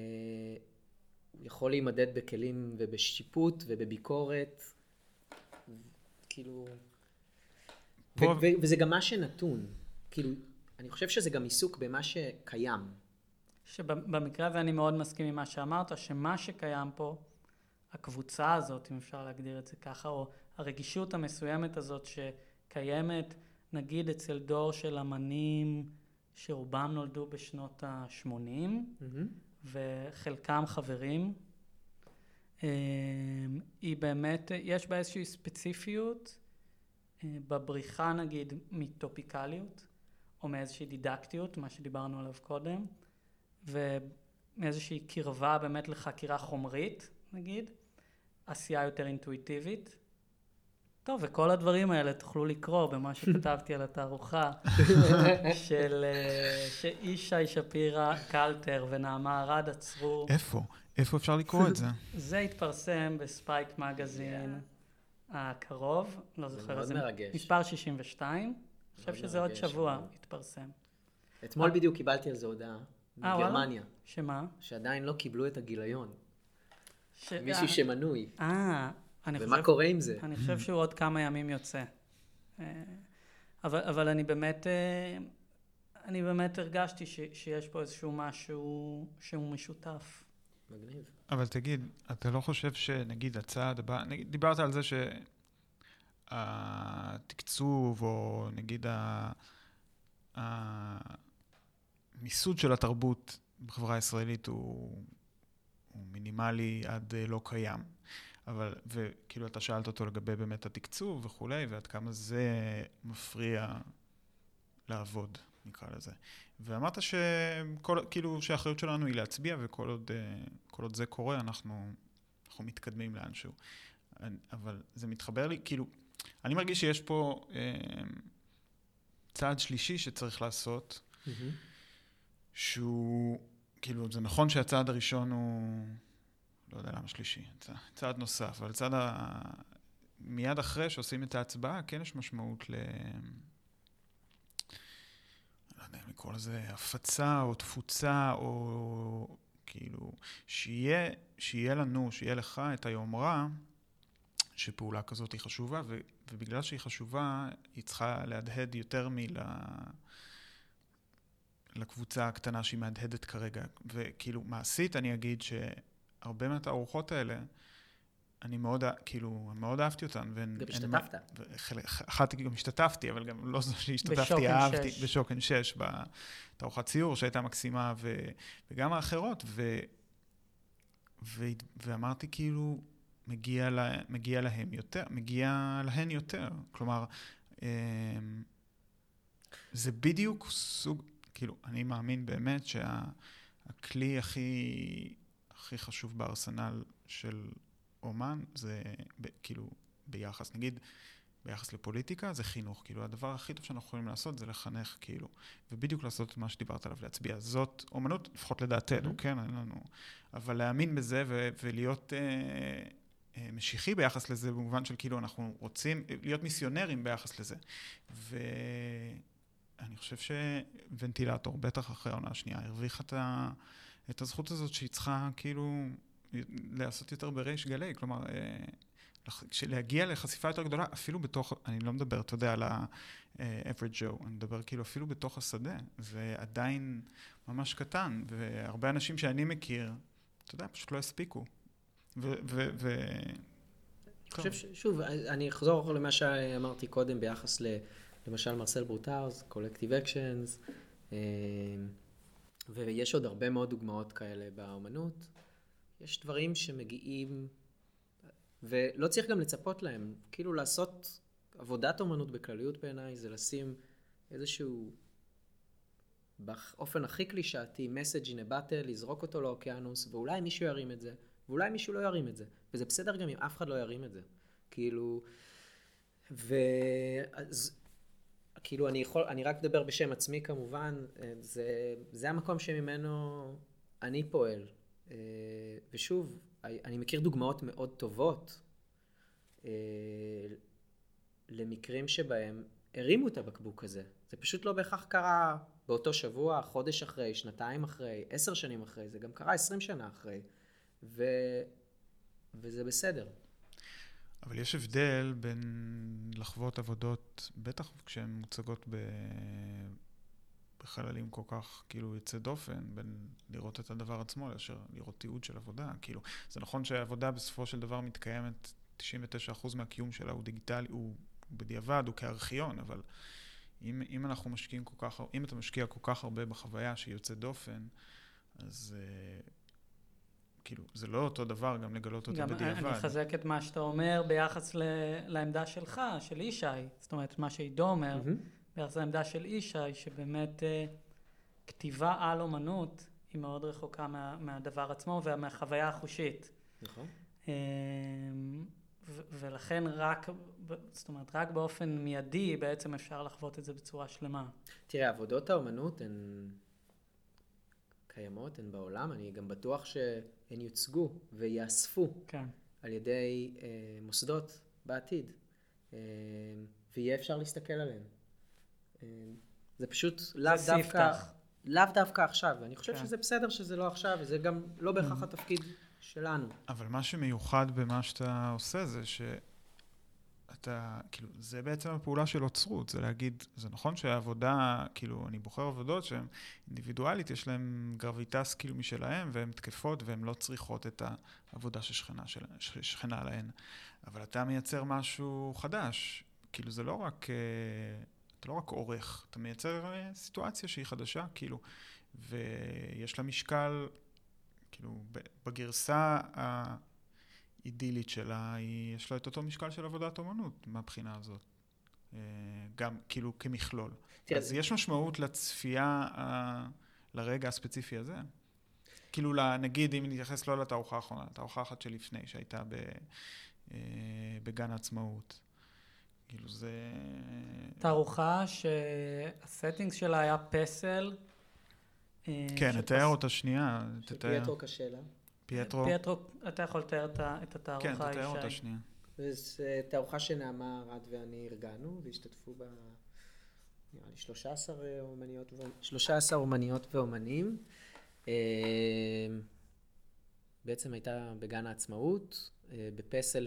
יכול להימדד בכלים ובשיפוט ובביקורת, כאילו... ו- פה- ו- וזה גם מה שנתון. כאילו, אני חושב שזה גם עיסוק במה שקיים. שבמקרה הזה אני מאוד מסכים עם מה שאמרת, שמה שקיים פה, הקבוצה הזאת, אם אפשר להגדיר את זה ככה, או הרגישות המסוימת הזאת שקיימת, נגיד אצל דור של אמנים שרובם נולדו בשנות ה-80, מהמם. וחלקם חברים, אה, היא באמת, יש בה איזושהי ספציפיות אה, בבריחה נגיד מטופיקליות, או מאיזושהי דידקטיות, מה שדיברנו עליו קודם, ומאיזושהי קרבה באמת לחקירה חומרית, נגיד, עשייה יותר אינטואיטיבית. טוב, וכל הדברים האלה תוכלו לקרוא במה שכתבתי על התערוכה של אה, שישי שפירא קלטר ונעמה ארד עצרו. איפה? איפה אפשר לקרוא את זה? זה התפרסם בספייק מגזין הקרוב, לא זה זוכר מאוד איזה, מרגש. מספר 62, אני חושב מאוד שזה עוד שבוע מאוד. יתפרסם. אתמול בדיוק קיבלתי על זה הודעה אה? מגרמניה, שמה? שעדיין לא קיבלו את הגיליון. מישהו שמנוי. אה, ומה חושב, קורה עם זה? אני חושב שהוא עוד כמה ימים יוצא. אה, אבל, אבל אני באמת, אה, אני באמת הרגשתי ש, שיש פה איזשהו משהו שהוא משותף. מגניב. אבל תגיד, אתה לא חושב שנגיד הצעד הבא, נגיד, דיברת על זה שהתקצוב, או נגיד ה- המיסוד של התרבות בחברה הישראלית הוא, הוא מינימלי עד לא קיים. אבל, וכאילו אתה שאלת אותו לגבי באמת התקצוב וכולי, ועד כמה זה מפריע לעבוד, נקרא לזה. ואמרת שכל, כאילו שהאחריות שלנו היא להצביע, וכל עוד, אה, כל עוד זה קורה, אנחנו, אנחנו מתקדמים לאנשהו. אבל זה מתחבר לי, כאילו, אני מרגיש שיש פה אה, צעד שלישי שצריך לעשות, מהמם. שהוא, כאילו, זה נכון שהצעד הראשון הוא, לא יודע למה שלישי, צע- צעד נוסף, אבל צעד ה... מיד אחרי שעושים את ההצבעה, כן יש משמעות ל... לא יודע אם לקרוא לזה הפצה או תפוצה, או כאילו, שיהיה, שיהיה לנו, שיהיה לך את היומרה שפעולה כזאת היא חשובה, ו, ובגלל שהיא חשובה, היא צריכה להדהד יותר מל... לקבוצה הקטנה שהיא מהדהדת כרגע. וכאילו, מעשית אני אגיד שהרבה מהתערוכות האלה, אני מאוד, כאילו, מאוד אהבתי אותן. והן- גם השתתפת. אחת גם השתתפתי, אבל גם לא זו שהשתתפתי, אהבתי, שש. בשוקן 6, בתערוכת ציור שהייתה מקסימה, ו, וגם האחרות, ו, ו, ואמרתי כאילו, מגיע, לה, מגיע להם יותר, מגיע להן יותר. כלומר, אמ, זה בדיוק סוג, כאילו, אני מאמין באמת שהכלי הכי, הכי חשוב בארסנל של אומן זה ב, כאילו ביחס, נגיד, ביחס לפוליטיקה זה חינוך, כאילו הדבר הכי טוב שאנחנו יכולים לעשות זה לחנך, כאילו, ובדיוק לעשות את מה שדיברת עליו, להצביע. זאת אומנות, לפחות לדעתנו, Mhm. כן, אין לנו, אבל להאמין בזה ו- ולהיות אה, אה, משיחי ביחס לזה, במובן של כאילו אנחנו רוצים להיות מיסיונרים ביחס לזה. ואני חושב שוונטילטור, בטח אחרי העונה השנייה, הרוויחה את, ה... את הזכות הזאת שהיא צריכה כאילו לעשות יותר בריש גלי, כלומר, אה, להגיע לחשיפה יותר גדולה, אפילו בתוך, אני לא מדבר, אתה יודע, על ה-average Joe, אני מדבר כאילו אפילו בתוך השדה, זה עדיין ממש קטן, והרבה אנשים שאני מכיר, אתה יודע, פשוט לא הספיקו. ו... ו, ו... אני חושב ש... שוב, אני אחזור למה שאמרתי קודם ביחס ל... למשל מרסל ברוטארס, קולקטיב אקשנס, אה, ויש עוד הרבה מאוד דוגמאות כאלה באומנות. יש דברים שמגיעים, ולא צריך גם לצפות להם. כאילו לעשות עבודת אומנות בכלליות בעיניי זה לשים איזשהו, באופן הכי קלישאתי, message in a battle, לזרוק אותו לאוקיינוס, ואולי מישהו ירים את זה, ואולי מישהו לא ירים את זה. וזה בסדר גם אם אף אחד לא ירים את זה. כאילו, ואז, כאילו אני יכול, אני רק אדבר בשם עצמי כמובן, זה, זה המקום שממנו אני פועל. ושוב, אני מכיר דוגמאות מאוד טובות למקרים שבהם הרימו את הבקבוק הזה. זה פשוט לא בהכרח קרה באותו שבוע, חודש אחרי, שנתיים אחרי, עשר שנים אחרי, זה גם קרה עשרים שנה אחרי. ו... וזה בסדר. אבל יש הבדל בין לחוות עבודות, בטח כשהן מוצגות ב... בחללים כל כך כאילו יוצא דופן, בין לראות את הדבר עצמו לאשר לראות תיעוד של עבודה. כאילו, זה נכון שהעבודה בסופו של דבר מתקיימת, 99% מהקיום שלה הוא דיגיטלי, הוא בדיעבד, הוא כארכיון, אבל אם, אם אנחנו משקיעים כל כך, אם אתה משקיע כל כך הרבה בחוויה שהיא יוצאת דופן, אז uh, כאילו, זה לא אותו דבר גם לגלות אותה גם בדיעבד. אני אחזק את מה שאתה אומר ביחס ל, לעמדה שלך, של ישי, זאת אומרת, מה שעידו אומר, mm-hmm. ביחס לעמדה של ישי, שבאמת uh, כתיבה על אומנות היא מאוד רחוקה מה, מהדבר עצמו ומהחוויה החושית. נכון. Uh, ולכן רק, זאת אומרת, רק באופן מיידי בעצם אפשר לחוות את זה בצורה שלמה. תראה, עבודות האומנות הן קיימות, הן בעולם, אני גם בטוח שהן יוצגו וייאספו כן. על ידי אה, מוסדות בעתיד, אה, ויהיה אפשר להסתכל עליהן. אה, זה פשוט לאו דווקא, לאו דווקא עכשיו, ואני חושב כן. שזה בסדר שזה לא עכשיו, וזה גם לא בהכרח mm-hmm. התפקיד שלנו. אבל מה שמיוחד במה שאתה עושה זה שאתה, כאילו, זה בעצם הפעולה של אוצרות, זה להגיד, זה נכון שהעבודה, כאילו, אני בוחר עבודות שהן אינדיבידואלית, יש להן גרביטס כאילו משלהן, והן תקפות והן לא צריכות את העבודה ששכנה, של, ששכנה להן. אבל אתה מייצר משהו חדש, כאילו, זה לא רק, אה, אתה לא רק עורך, אתה מייצר אה, סיטואציה שהיא חדשה, כאילו, ויש לה משקל כאילו, בגרסה האידילית שלה, היא, יש לה את אותו משקל של עבודת אומנות מהבחינה הזאת. אה, גם כאילו כמכלול. תראה, אז יש משמעות לצפייה, לרגע הספציפי הזה. כאילו, נגיד, אם נתייחס לא לתערוכה האחרונה, לתערוכה אחת שלפני, שהייתה ב, אה, בגן העצמאות. כאילו זה... תערוכה שהסטינגס שלה היה פסל אה, כן, נתאר אותה שנייה. שפייטרו קשה לה. פייטרו. פייטרו, אתה יכול לתאר את התערוכה. כן, תתאר אותה שנייה. זו אה, תערוכה שנעמה ארד ואני ארגנו, והשתתפו בה, נראה לי 13 אומניות, 13 אומניות ואומנים. אה, בעצם הייתה בגן העצמאות, בפסל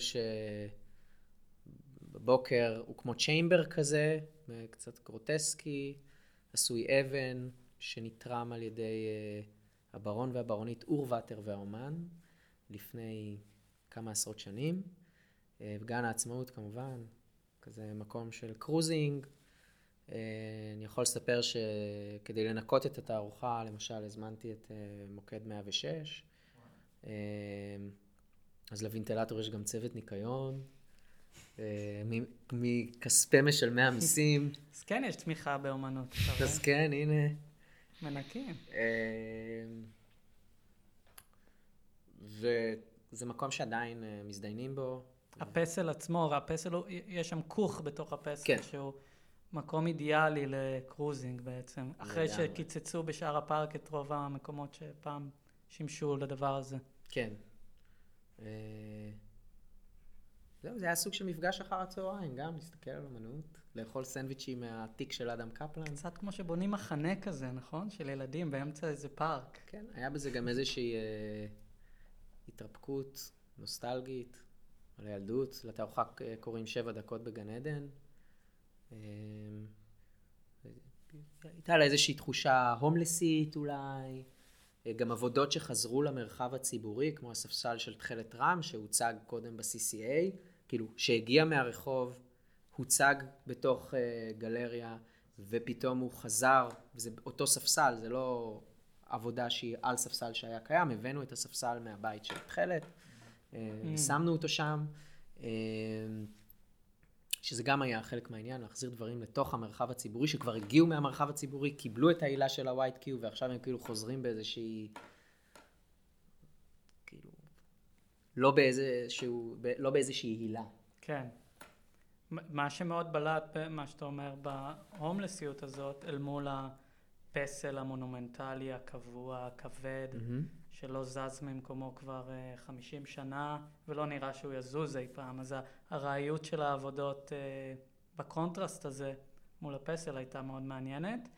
שבבוקר הוא כמו צ'יימבר כזה, קצת גרוטסקי, עשוי אבן, שנתרם על ידי הברון והברונית אורווטר והאומן לפני כמה עשרות שנים. Uh, גן העצמאות כמובן, כזה מקום של קרוזינג. Uh, אני יכול לספר שכדי לנקות את התערוכה, למשל, הזמנתי את uh, מוקד 106. Uh, אז לוונטלטור יש גם צוות ניקיון. מכספי משלמי המיסים. אז כן, יש תמיכה באומנות. אז כן, הנה. מנקים. אמ, וזה מקום שעדיין אה, מזדיינים בו. הפסל עצמו, והפסל, הוא, יש שם כוך בתוך הפסל, כן. שהוא מקום אידיאלי לקרוזינג בעצם, אחרי שקיצצו בשאר הפארק את רוב המקומות שפעם שימשו לדבר הזה. כן. אה, זהו, זה היה סוג של מפגש אחר הצהריים, גם להסתכל על אמנות, לאכול סנדוויצ'ים מהתיק של אדם קפלן. קצת כמו שבונים מחנה כזה, נכון? של ילדים באמצע איזה פארק. כן, היה בזה גם איזושהי אה, התרפקות נוסטלגית על הילדות. לתערוכה אה, קוראים שבע דקות בגן עדן. אה, הייתה לה איזושהי תחושה הומלסית אולי. אה, גם עבודות שחזרו למרחב הציבורי, כמו הספסל של תכלת רם, שהוצג קודם ב-CCA, כאילו, שהגיע מהרחוב, הוצג בתוך uh, גלריה, ופתאום הוא חזר, וזה אותו ספסל, זה לא עבודה שהיא על ספסל שהיה קיים, הבאנו את הספסל מהבית של תכלת, אה, Mm. שמנו אותו שם, אה, שזה גם היה חלק מהעניין, להחזיר דברים לתוך המרחב הציבורי, שכבר הגיעו מהמרחב הציבורי, קיבלו את העילה של ה-white Q, ועכשיו הם כאילו חוזרים באיזושהי... כאילו... לא באיזשהו... לא באיזושהי הילה. כן. מה שמאוד בלט במה שאתה אומר בהומלסיות הזאת, אל מול הפסל המונומנטלי הקבוע, הכבד, שלא זז ממקומו כבר 50 שנה, ולא נראה שהוא יזוז אי פעם. אז הארעיות של העבודות אה, בקונטרסט הזה מול הפסל הייתה מאוד מעניינת.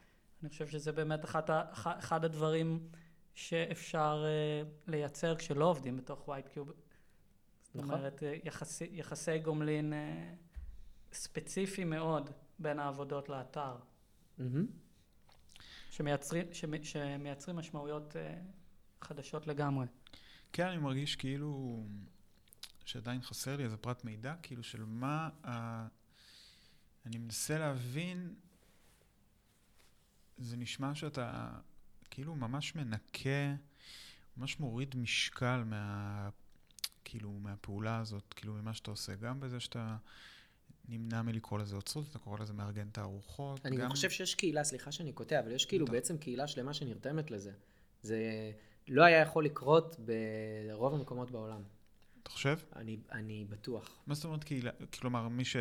אני חושב שזה באמת אחת אחד הדברים שאפשר אה, לייצר כשלא עובדים בתוך ווייט קיוב. זאת נכון. אומרת, אה, יחסי, יחסי גומלין אה, ספציפי מאוד בין העבודות לאתר, מהמם. שמייצרים, שמ- שמייצרים משמעויות אה, חדשות לגמרי. כן, אני מרגיש כאילו שעדיין חסר לי איזה פרט מידע, כאילו של מה ה... אני מנסה להבין, זה נשמע שאתה כאילו ממש מנקה, ממש מוריד משקל מה... כאילו מהפעולה הזאת, כאילו ממה שאתה עושה, גם בזה שאתה נמנע מלקרוא לזה אוצרות, אתה קורא לזה מארגן תערוכות. אני גם... חושב שיש קהילה, סליחה שאני קוטע, אבל יש כאילו. בעצם קהילה שלמה שנרתמת לזה. זה לא היה יכול לקרות ברוב המקומות בעולם. אתה חושב? אני, אני בטוח. מה זאת אומרת קהילה? כלומר, מי ש...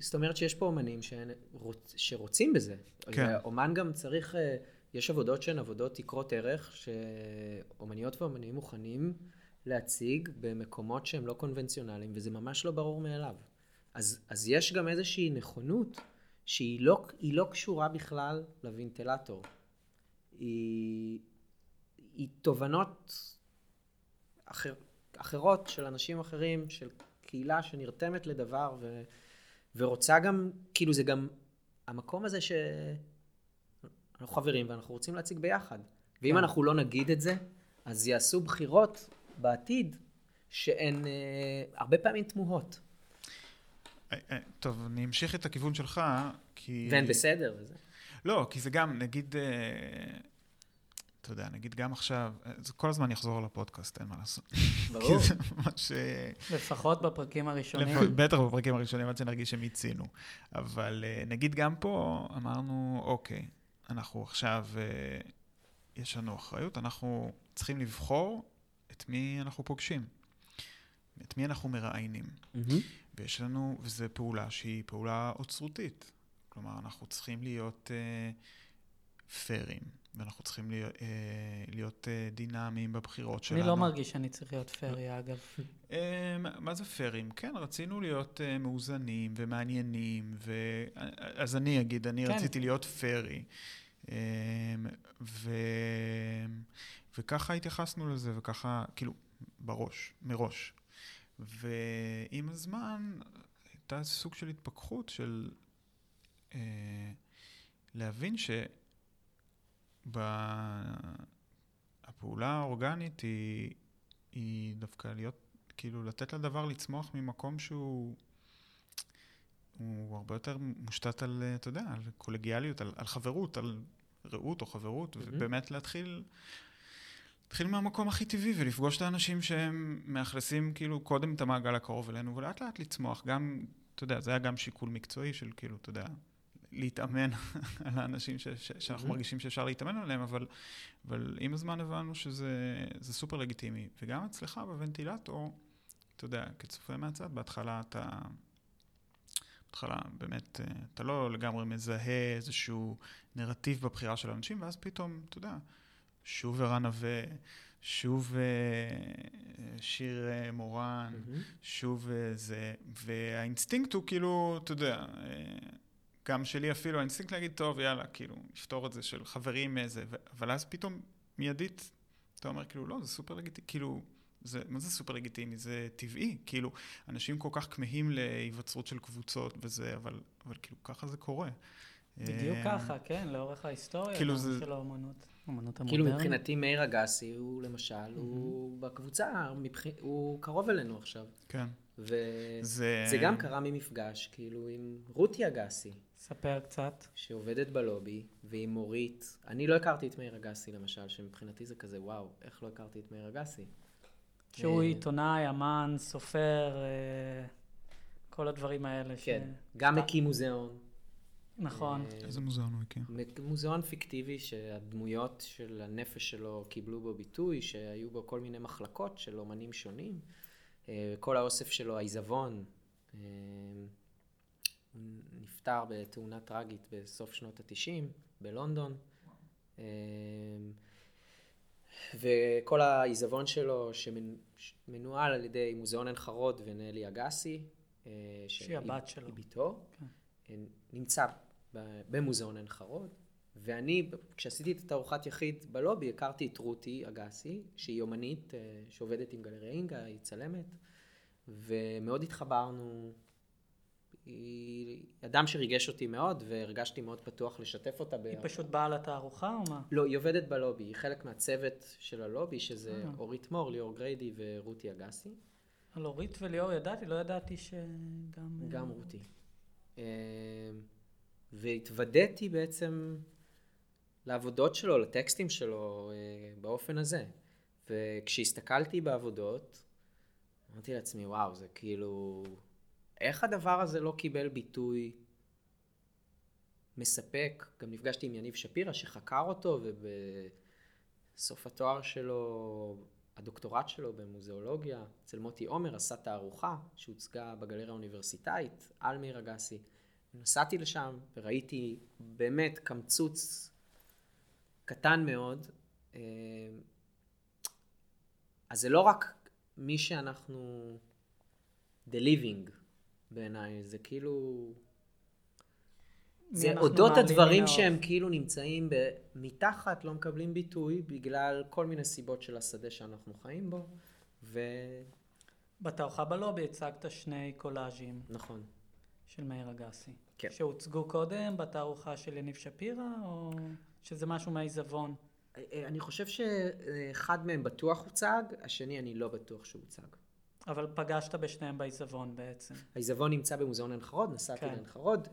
זאת אומרת שיש פה אומנים שרוצ, שרוצים בזה. כן. אומן גם צריך, אה, יש עבודות שהן עבודות יקרות ערך, שאומניות ואומנים מוכנים להציג במקומות שהם לא קונבנציונליים, וזה ממש לא ברור מאליו. אז, אז יש גם איזושהי נכונות שהיא לא, לא קשורה בכלל לוונטילטור. היא, היא תובנות אחר, אחרות של אנשים אחרים, של קהילה שנרתמת לדבר ו, ורוצה גם, כאילו זה גם המקום הזה שאנחנו חברים ואנחנו רוצים להציג ביחד. ואם כן. אנחנו לא נגיד את זה, אז יעשו בחירות בעתיד שהן אה, הרבה פעמים תמוהות. אה, אה, טוב, אני אמשיך את הכיוון שלך, כי... והן בסדר וזה. לא, כי זה גם, נגיד, אה, אתה יודע, נגיד גם עכשיו, זה כל הזמן יחזור לפודקאסט, אין מה לעשות. ברור. כי זה ממש... לפחות בפרקים הראשונים. לפ- בטח בפרקים הראשונים, עד שנרגיש שמיצינו. אבל נגיד גם פה אמרנו, אוקיי, אנחנו עכשיו, יש לנו אחריות, אנחנו צריכים לבחור את מי אנחנו פוגשים, את מי אנחנו מראיינים. ויש לנו, וזו פעולה שהיא פעולה אוצרותית. כלומר, אנחנו צריכים להיות אה, פיירים, ואנחנו צריכים להיות, אה, להיות אה, דינמיים בבחירות שלנו. אני לא מרגיש שאני צריך להיות פרי, אגב. אה, מה זה פיירים? כן, רצינו להיות אה, מאוזנים ומעניינים, ו... אז אני אגיד, אני כן. רציתי להיות פיירי. אה, ו... וככה התייחסנו לזה, וככה, כאילו, בראש, מראש. ועם הזמן הייתה סוג של התפכחות של אה, להבין שהפעולה האורגנית היא, היא דווקא להיות, כאילו לתת לדבר לצמוח ממקום שהוא הוא הרבה יותר מושתת על, אה, אתה יודע, על קולגיאליות, על, על חברות, על רעות או חברות, מהמם. ובאמת להתחיל... להתחיל מהמקום הכי טבעי ולפגוש את האנשים שהם מאכלסים כאילו קודם את המעגל הקרוב אלינו ולאט לאט לצמוח. גם, אתה יודע, זה היה גם שיקול מקצועי של כאילו, אתה יודע, להתאמן על האנשים ש, ש, שאנחנו Mhm. מרגישים שאפשר להתאמן עליהם, אבל, אבל עם הזמן הבנו שזה זה סופר לגיטימי. וגם אצלך בוונטילטור, אתה יודע, כצופה מהצד, בהתחלה אתה... בהתחלה באמת, אה, אתה לא לגמרי מזהה איזשהו נרטיב בבחירה של אנשים, ואז פתאום, אתה יודע, שוב ערן נווה, שוב אה, שיר אה, מורן, שוב אה, זה, והאינסטינקט הוא כאילו, אתה יודע, גם שלי אפילו, האינסטינקט להגיד, טוב, יאללה, כאילו, נפתור את זה של חברים איזה, אבל אז פתאום, מיידית, אתה אומר, כאילו, לא, זה סופר לגיטימי, כאילו, זה, מה זה סופר לגיטימי? זה טבעי, כאילו, אנשים כל כך כמהים להיווצרות של קבוצות וזה, אבל, אבל כאילו, ככה זה קורה. בדיוק ככה, כן, לאורך ההיסטוריה כאילו זה- של האומנות. כאילו המודרנית. מבחינתי מאיר אגסי הוא למשל, הוא בקבוצה, מבח- הוא קרוב אלינו עכשיו. כן. וזה זה... גם קרה ממפגש, כאילו, עם רותי אגסי. ספר קצת. שעובדת בלובי, והיא מורית. אני לא הכרתי את מאיר אגסי למשל, שמבחינתי זה כזה, וואו, איך לא הכרתי את מאיר אגסי? שהוא אה, עיתונאי, אמן, סופר, אה, כל הדברים האלה. ש- כן, גם הקים מוזיאון. נכון. אה, איזה מוזיאון הוא הקים? מוזיאון פיקטיבי שהדמויות של הנפש שלו קיבלו בו ביטוי, שהיו בו כל מיני מחלקות של אומנים שונים. אה, כל האוסף שלו, העיזבון, אה, הוא נפטר בתאונה טראגית בסוף שנות התשעים בלונדון. וכל העיזבון שלו שמנוהל על ידי מוזיאון עין חרוד ונלי אגסי, שהיא הבת שלו. היא בתו, כן. נמצא במוזיאון עין חרוד. ואני, כשעשיתי את התערוכת יחיד בלובי, הכרתי את רותי אגסי, שהיא אומנית אה, שעובדת עם גלריה אינגה, היא צלמת, ומאוד התחברנו. היא אדם שריגש אותי מאוד, והרגשתי מאוד פתוח לשתף אותה. היא ב- פשוט באה לתערוכה או מה? לא, היא עובדת בלובי, היא חלק מהצוות של הלובי, שזה אה. אורית מור, ליאור גריידי ורותי אגסי. על אורית וליאור ידעתי, לא ידעתי שגם... אה, גם רותי. אה, והתוודעתי בעצם לעבודות שלו, לטקסטים שלו, אה, באופן הזה. וכשהסתכלתי בעבודות, אמרתי לעצמי, וואו, זה כאילו... איך הדבר הזה לא קיבל ביטוי מספק? גם נפגשתי עם יניב שפירא שחקר אותו, ובסוף התואר שלו, הדוקטורט שלו במוזיאולוגיה, אצל מוטי עומר, עשה תערוכה שהוצגה בגלריה האוניברסיטאית על מאיר אגסי. נסעתי לשם וראיתי באמת קמצוץ קטן מאוד. אה, אז זה לא רק מי שאנחנו the living בעיניי, זה כאילו... זה אודות הדברים. שהם כאילו נמצאים ב- מתחת, לא מקבלים ביטוי בגלל כל מיני סיבות של השדה שאנחנו חיים בו, ונכון, בתערוכה בלובי הצגת שני קולאז'ים של מאיר אגסי. כן. שהוצגו קודם בתערוכה של יניב שפירא, או שזה משהו מהעיזבון? אה, אה, אני חושב שאחד מהם בטוח הוצג, השני אני לא בטוח שהוא הוצג. אבל פגשת בשניהם בעיזבון בעצם. העיזבון נמצא במוזיאון עין חרוד, נסעתי כן. לעין חרוד.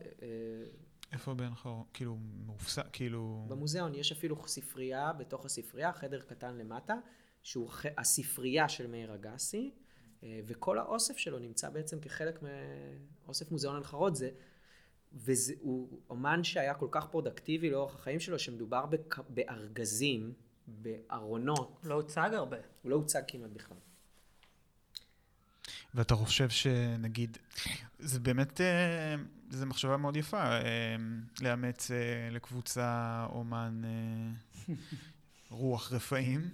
איפה בעין חרוד? כאילו, מאופסק, כאילו... במוזיאון יש אפילו ספרייה, בתוך הספרייה, חדר קטן למטה, שהוא ח- הספרייה של מאיר אגסי, אה, וכל האוסף שלו נמצא בעצם כחלק מאוסף מוזיאון חרוד. זה, והוא אומן שהיה כל כך פרודקטיבי לאורך החיים שלו, שמדובר בכ- בארגזים, בארונות, לא הוצג הרבה. הוא לא הוצג כמעט בכלל. ואתה חושב שנגיד, זה באמת, אה, זו מחשבה מאוד יפה, אה, לאמץ אה, לקבוצה אומן אה, רוח רפאים.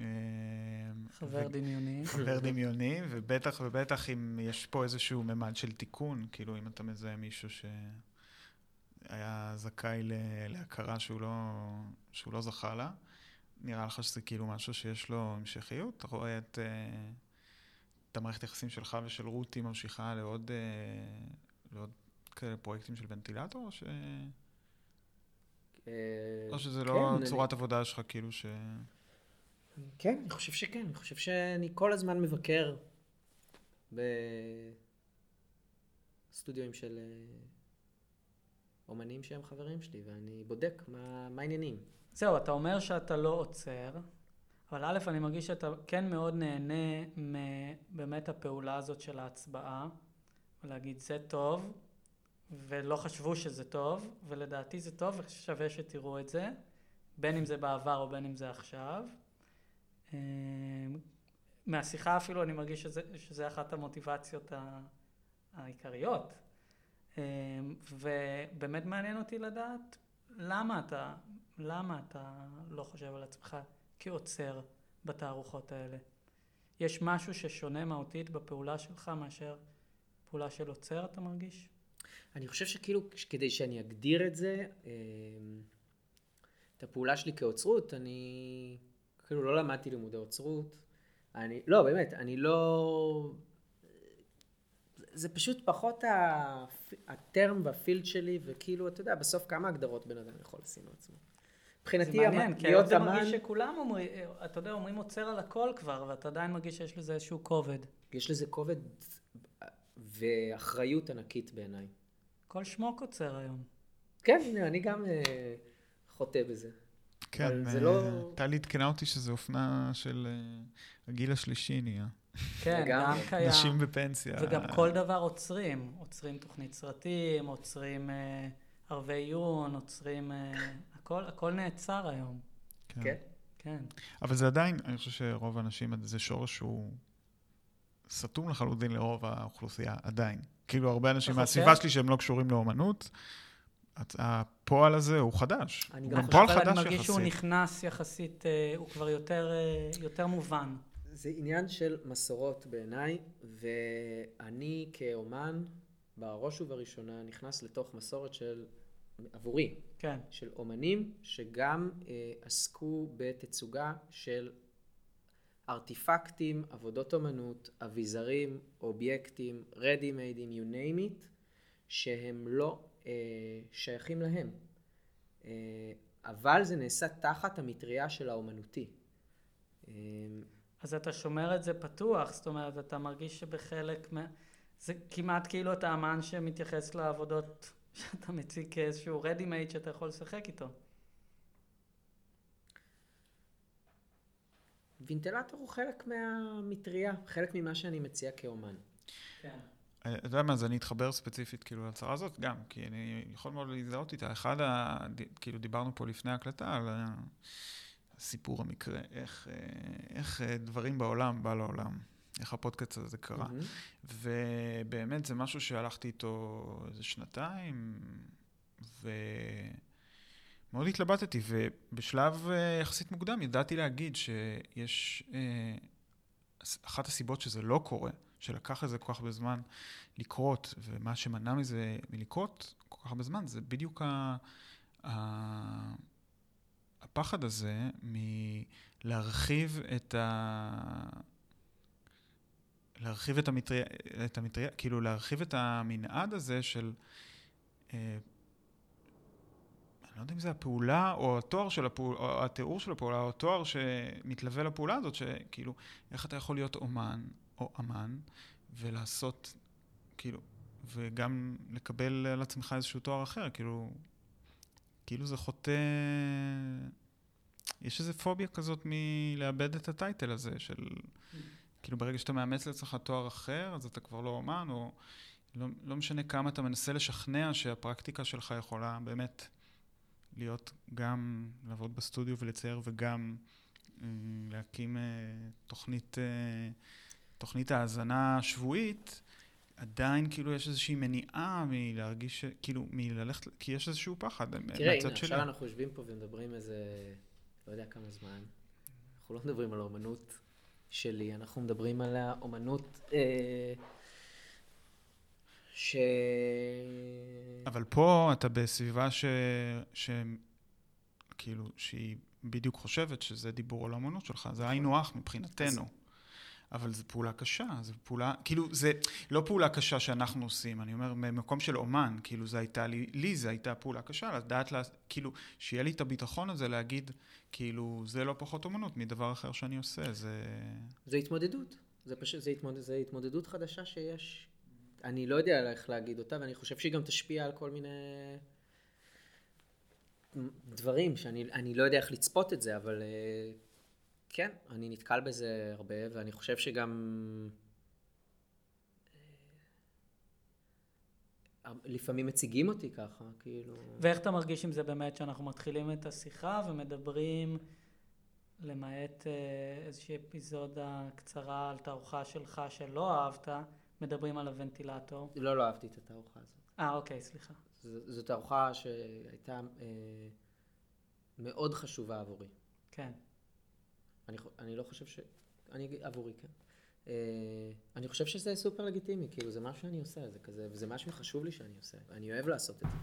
אה, חבר ו- דמיוני. חבר דמיוני, ובטח ובטח אם יש פה איזשהו ממד של תיקון, כאילו אם אתה מזהה מישהו שהיה זכאי להכרה שהוא לא, שהוא לא זכה לה, נראה לך שזה כאילו משהו שיש לו המשכיות? אתה רואה את, אה, את המערכת היחסים שלך ושל רותי ממשיכה לעוד, לעוד פרויקטים של ונטילטור, או, ש... אה, או שזה לא כן, צורת עבודה שלך, כאילו ש... כן, אני חושב שכן. אני חושב שאני כל הזמן מבקר בסטודיואים של אה, אומנים שהם חברים שלי, ואני בודק מה, מה העניינים. זהו, אתה אומר שאתה לא עוצר, אבל א', אני מרגיש שאתה כן מאוד נהנה מבאמת הפעולה הזאת של ההצבעה, ולהגיד זה טוב, ולא חשבו שזה טוב, ולדעתי זה טוב ושווה שתראו את זה, בין אם זה בעבר או בין אם זה עכשיו. אה, מהשיחה אפילו אני מרגיש שזה, שזה אחת המוטיבציות העיקריות. אה, ובאמת מעניין אותי לדעת למה אתה, למה אתה לא חושב על עצמך כעוצר בתערוכות האלה. יש משהו ששונה מהותית בפעולה שלך מאשר פעולה של עוצר, אתה מרגיש? אני חושב שכאילו, כדי שאני אגדיר את זה, אה, את הפעולה שלי כאוצרות, אני כאילו לא למדתי לימודי אוצרות. אני, לא, באמת, אני לא... זה פשוט פחות הטרם והפילד שלי, וכאילו, אתה יודע, בסוף כמה הגדרות בן אדם יכול לשים לעצמו. זה מבחינתי, מעניין, המ- כי היום להיות זה אמן, מרגיש שכולם אומרים, אתה יודע, אומרים עוצר על הכל כבר, ואתה עדיין מרגיש שיש לזה איזשהו כובד. יש לזה כובד ואחריות ענקית בעיניי. כל שמוק עוצר היום. כן, אני גם אה, חוטא בזה. כן, זה אה, לא- טלי עדכנה אותי שזה אופנה של אה, הגיל השלישי נהיה. כן, גם. קיים. נשים בפנסיה. וגם כל דבר עוצרים. עוצרים תוכנית סרטים, עוצרים ערבי עיון, עוצרים... הכל, הכל נעצר היום. כן. כן. כן. אבל זה עדיין, אני חושב שרוב האנשים, זה שורש שהוא סתום לחלוטין לרוב האוכלוסייה, עדיין. כאילו, הרבה אנשים מהסביבה? שלי שהם לא קשורים לאומנות, הפועל הזה הוא חדש. אני גם חושב- אבל אני מרגיש שהוא יחסית. נכנס יחסית, אה, הוא כבר יותר, אה, יותר מובן. זה עניין של מסורות בעיניי, ואני כאומן, בראש ובראשונה, נכנס לתוך מסורת של, עבורי, כן. של אומנים שגם אה, עסקו בתצוגה של ארטיפקטים, עבודות אומנות, אביזרים, אובייקטים, made in you name it, שהם לא אה, שייכים להם. אה, אבל זה נעשה תחת המטריה של האומנותי. אה, אז אתה שומר את זה פתוח, זאת אומרת, אתה מרגיש שבחלק מה... זה כמעט כאילו אתה אמן שמתייחס לעבודות שאתה מציג כאיזשהו ready made שאתה יכול לשחק איתו. וינטלטור הוא חלק מהמטריה, חלק ממה שאני מציע כאומן. כן. אה, אתה יודע מה, אז אני אתחבר ספציפית כאילו להצהרה הזאת גם, כי אני יכול מאוד להזדהות איתה. אחד ה... כאילו דיברנו פה לפני ההקלטה על סיפור המקרה, איך, אה, איך אה, דברים בעולם בא לעולם, איך הפודקאסט הזה קרה. מהמם. ובאמת זה משהו שהלכתי איתו איזה שנתיים, ומאוד התלבטתי, ובשלב אה, יחסית מוקדם ידעתי להגיד שיש... אה, אחת הסיבות שזה לא קורה, שלקח לזה כל כך הרבה זמן לקרות, ומה שמנע מזה מלקרות כל כך הרבה זמן, זה בדיוק ה... ה... הפחד הזה מלהרחיב את ה... להרחיב את המטריה, את המטריה, כאילו להרחיב את המנעד הזה של... אה, אני לא יודע אם זה הפעולה או התואר של הפעולה, או התיאור של הפעולה, או התואר שמתלווה לפעולה הזאת, שכאילו, איך אתה יכול להיות אומן או אמן ולעשות, כאילו, וגם לקבל על עצמך איזשהו תואר אחר, כאילו, כאילו זה חוטא... יש איזו פוביה כזאת מלאבד את הטייטל הזה של... כאילו ברגע שאתה מאמץ לעצמך תואר אחר, אז אתה כבר לא אומן, או לא, לא משנה כמה אתה מנסה לשכנע שהפרקטיקה שלך יכולה באמת להיות גם לעבוד בסטודיו ולצייר וגם אה, להקים אה, תוכנית, אה, תוכנית האזנה שבועית, עדיין כאילו יש איזושהי מניעה מלהרגיש, כאילו מללכת, כי יש איזשהו פחד תראה, מהצד הנה, שלי. עכשיו אנחנו יושבים פה ומדברים איזה, לא יודע כמה זמן. אנחנו לא מדברים על האומנות שלי, אנחנו מדברים על האומנות אה, ש... אבל פה אתה בסביבה ש... ש... כאילו, שהיא בדיוק חושבת שזה דיבור על האמנות שלך, זה היינו הך מבחינתנו. אבל זו פעולה קשה, זו פעולה, כאילו, זה לא פעולה קשה שאנחנו עושים, אני אומר, ממקום של אומן, כאילו, זו הייתה לי, לי זו הייתה פעולה קשה, לדעת, לה, כאילו, שיהיה לי את הביטחון הזה להגיד, כאילו, זה לא פחות אומנות מדבר אחר שאני עושה, זה... זה התמודדות. זה פשוט, זה, התמודד, זה התמודדות חדשה שיש. אני לא יודע איך להגיד אותה, ואני חושב שהיא גם תשפיע על כל מיני דברים שאני אני לא יודע איך לצפות את זה, אבל אה, כן, אני נתקל בזה הרבה, ואני חושב שגם... אה, לפעמים מציגים אותי ככה, כאילו... ואיך אתה מרגיש עם זה באמת שאנחנו מתחילים את השיחה ומדברים, למעט אה, איזושהי אפיזודה קצרה על תערוכה שלך שלא אהבת, מדברים על הוונטילטור. לא, לא אהבתי את התערוכה הזאת. אה, אוקיי, סליחה. ז- זו תערוכה שהייתה אה, מאוד חשובה עבורי. כן. אני, אני לא חושב ש... אני עבורי, כן. אה, אני חושב שזה סופר לגיטימי, כאילו זה משהו שאני עושה, זה כזה, וזה משהו שחשוב לי שאני עושה, ואני אוהב לעשות את זה.